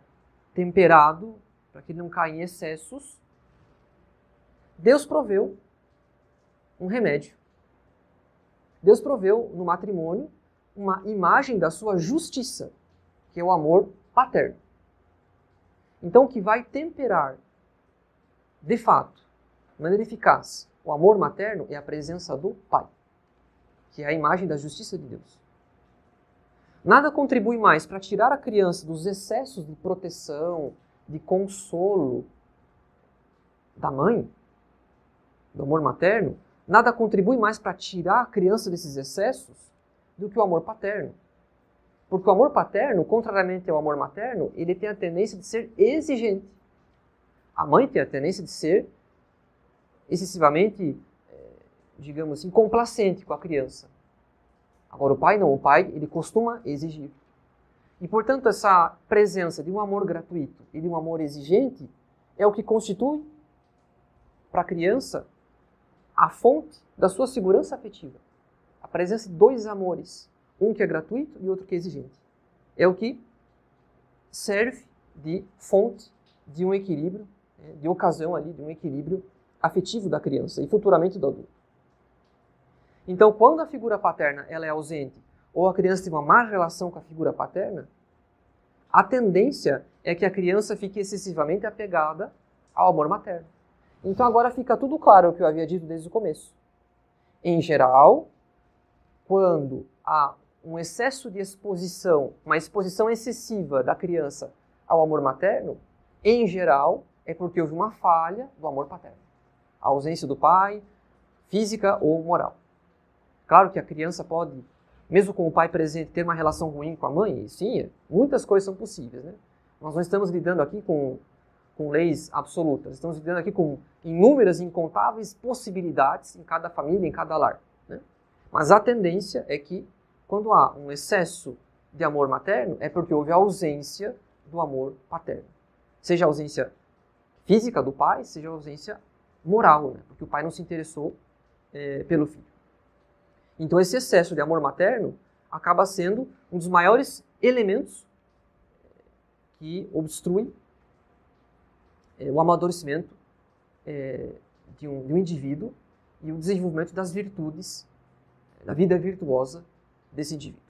temperado, para que ele não caia em excessos, Deus proveu um remédio. Deus proveu no matrimônio uma imagem da sua justiça, que é o amor paterno. Então, o que vai temperar, de fato, de maneira eficaz, o amor materno é a presença do pai que é a imagem da justiça de Deus. Nada contribui mais para tirar a criança dos excessos de proteção, de consolo da mãe, do amor materno, nada contribui mais para tirar a criança desses excessos do que o amor paterno. Porque o amor paterno, contrariamente ao amor materno, ele tem a tendência de ser exigente. A mãe tem a tendência de ser excessivamente digamos assim, complacente com a criança. Agora o pai não, o pai ele costuma exigir. E portanto essa presença de um amor gratuito e de um amor exigente é o que constitui para a criança a fonte da sua segurança afetiva. A presença de dois amores, um que é gratuito e outro que é exigente. É o que serve de fonte de um equilíbrio, né, de ocasião ali, de um equilíbrio afetivo da criança e futuramente do adulto. Então, quando a figura paterna ela é ausente ou a criança tem uma má relação com a figura paterna, a tendência é que a criança fique excessivamente apegada ao amor materno. Então agora fica tudo claro o que eu havia dito desde o começo. Em geral, quando há um excesso de exposição, uma exposição excessiva da criança ao amor materno, em geral é porque houve uma falha do amor paterno. A ausência do pai, física ou moral. Claro que a criança pode, mesmo com o pai presente, ter uma relação ruim com a mãe, sim, muitas coisas são possíveis, né? Nós não estamos lidando aqui com, com leis absolutas, estamos lidando aqui com inúmeras incontáveis possibilidades em cada família, em cada lar. Né? Mas a tendência é que, quando há um excesso de amor materno, é porque houve ausência do amor paterno. Seja a ausência física do pai, seja a ausência moral, né? porque o pai não se interessou é, pelo filho. Então, esse excesso de amor materno acaba sendo um dos maiores elementos que obstrui é, o amadurecimento é, de, um, de um indivíduo e o desenvolvimento das virtudes, da vida virtuosa desse indivíduo.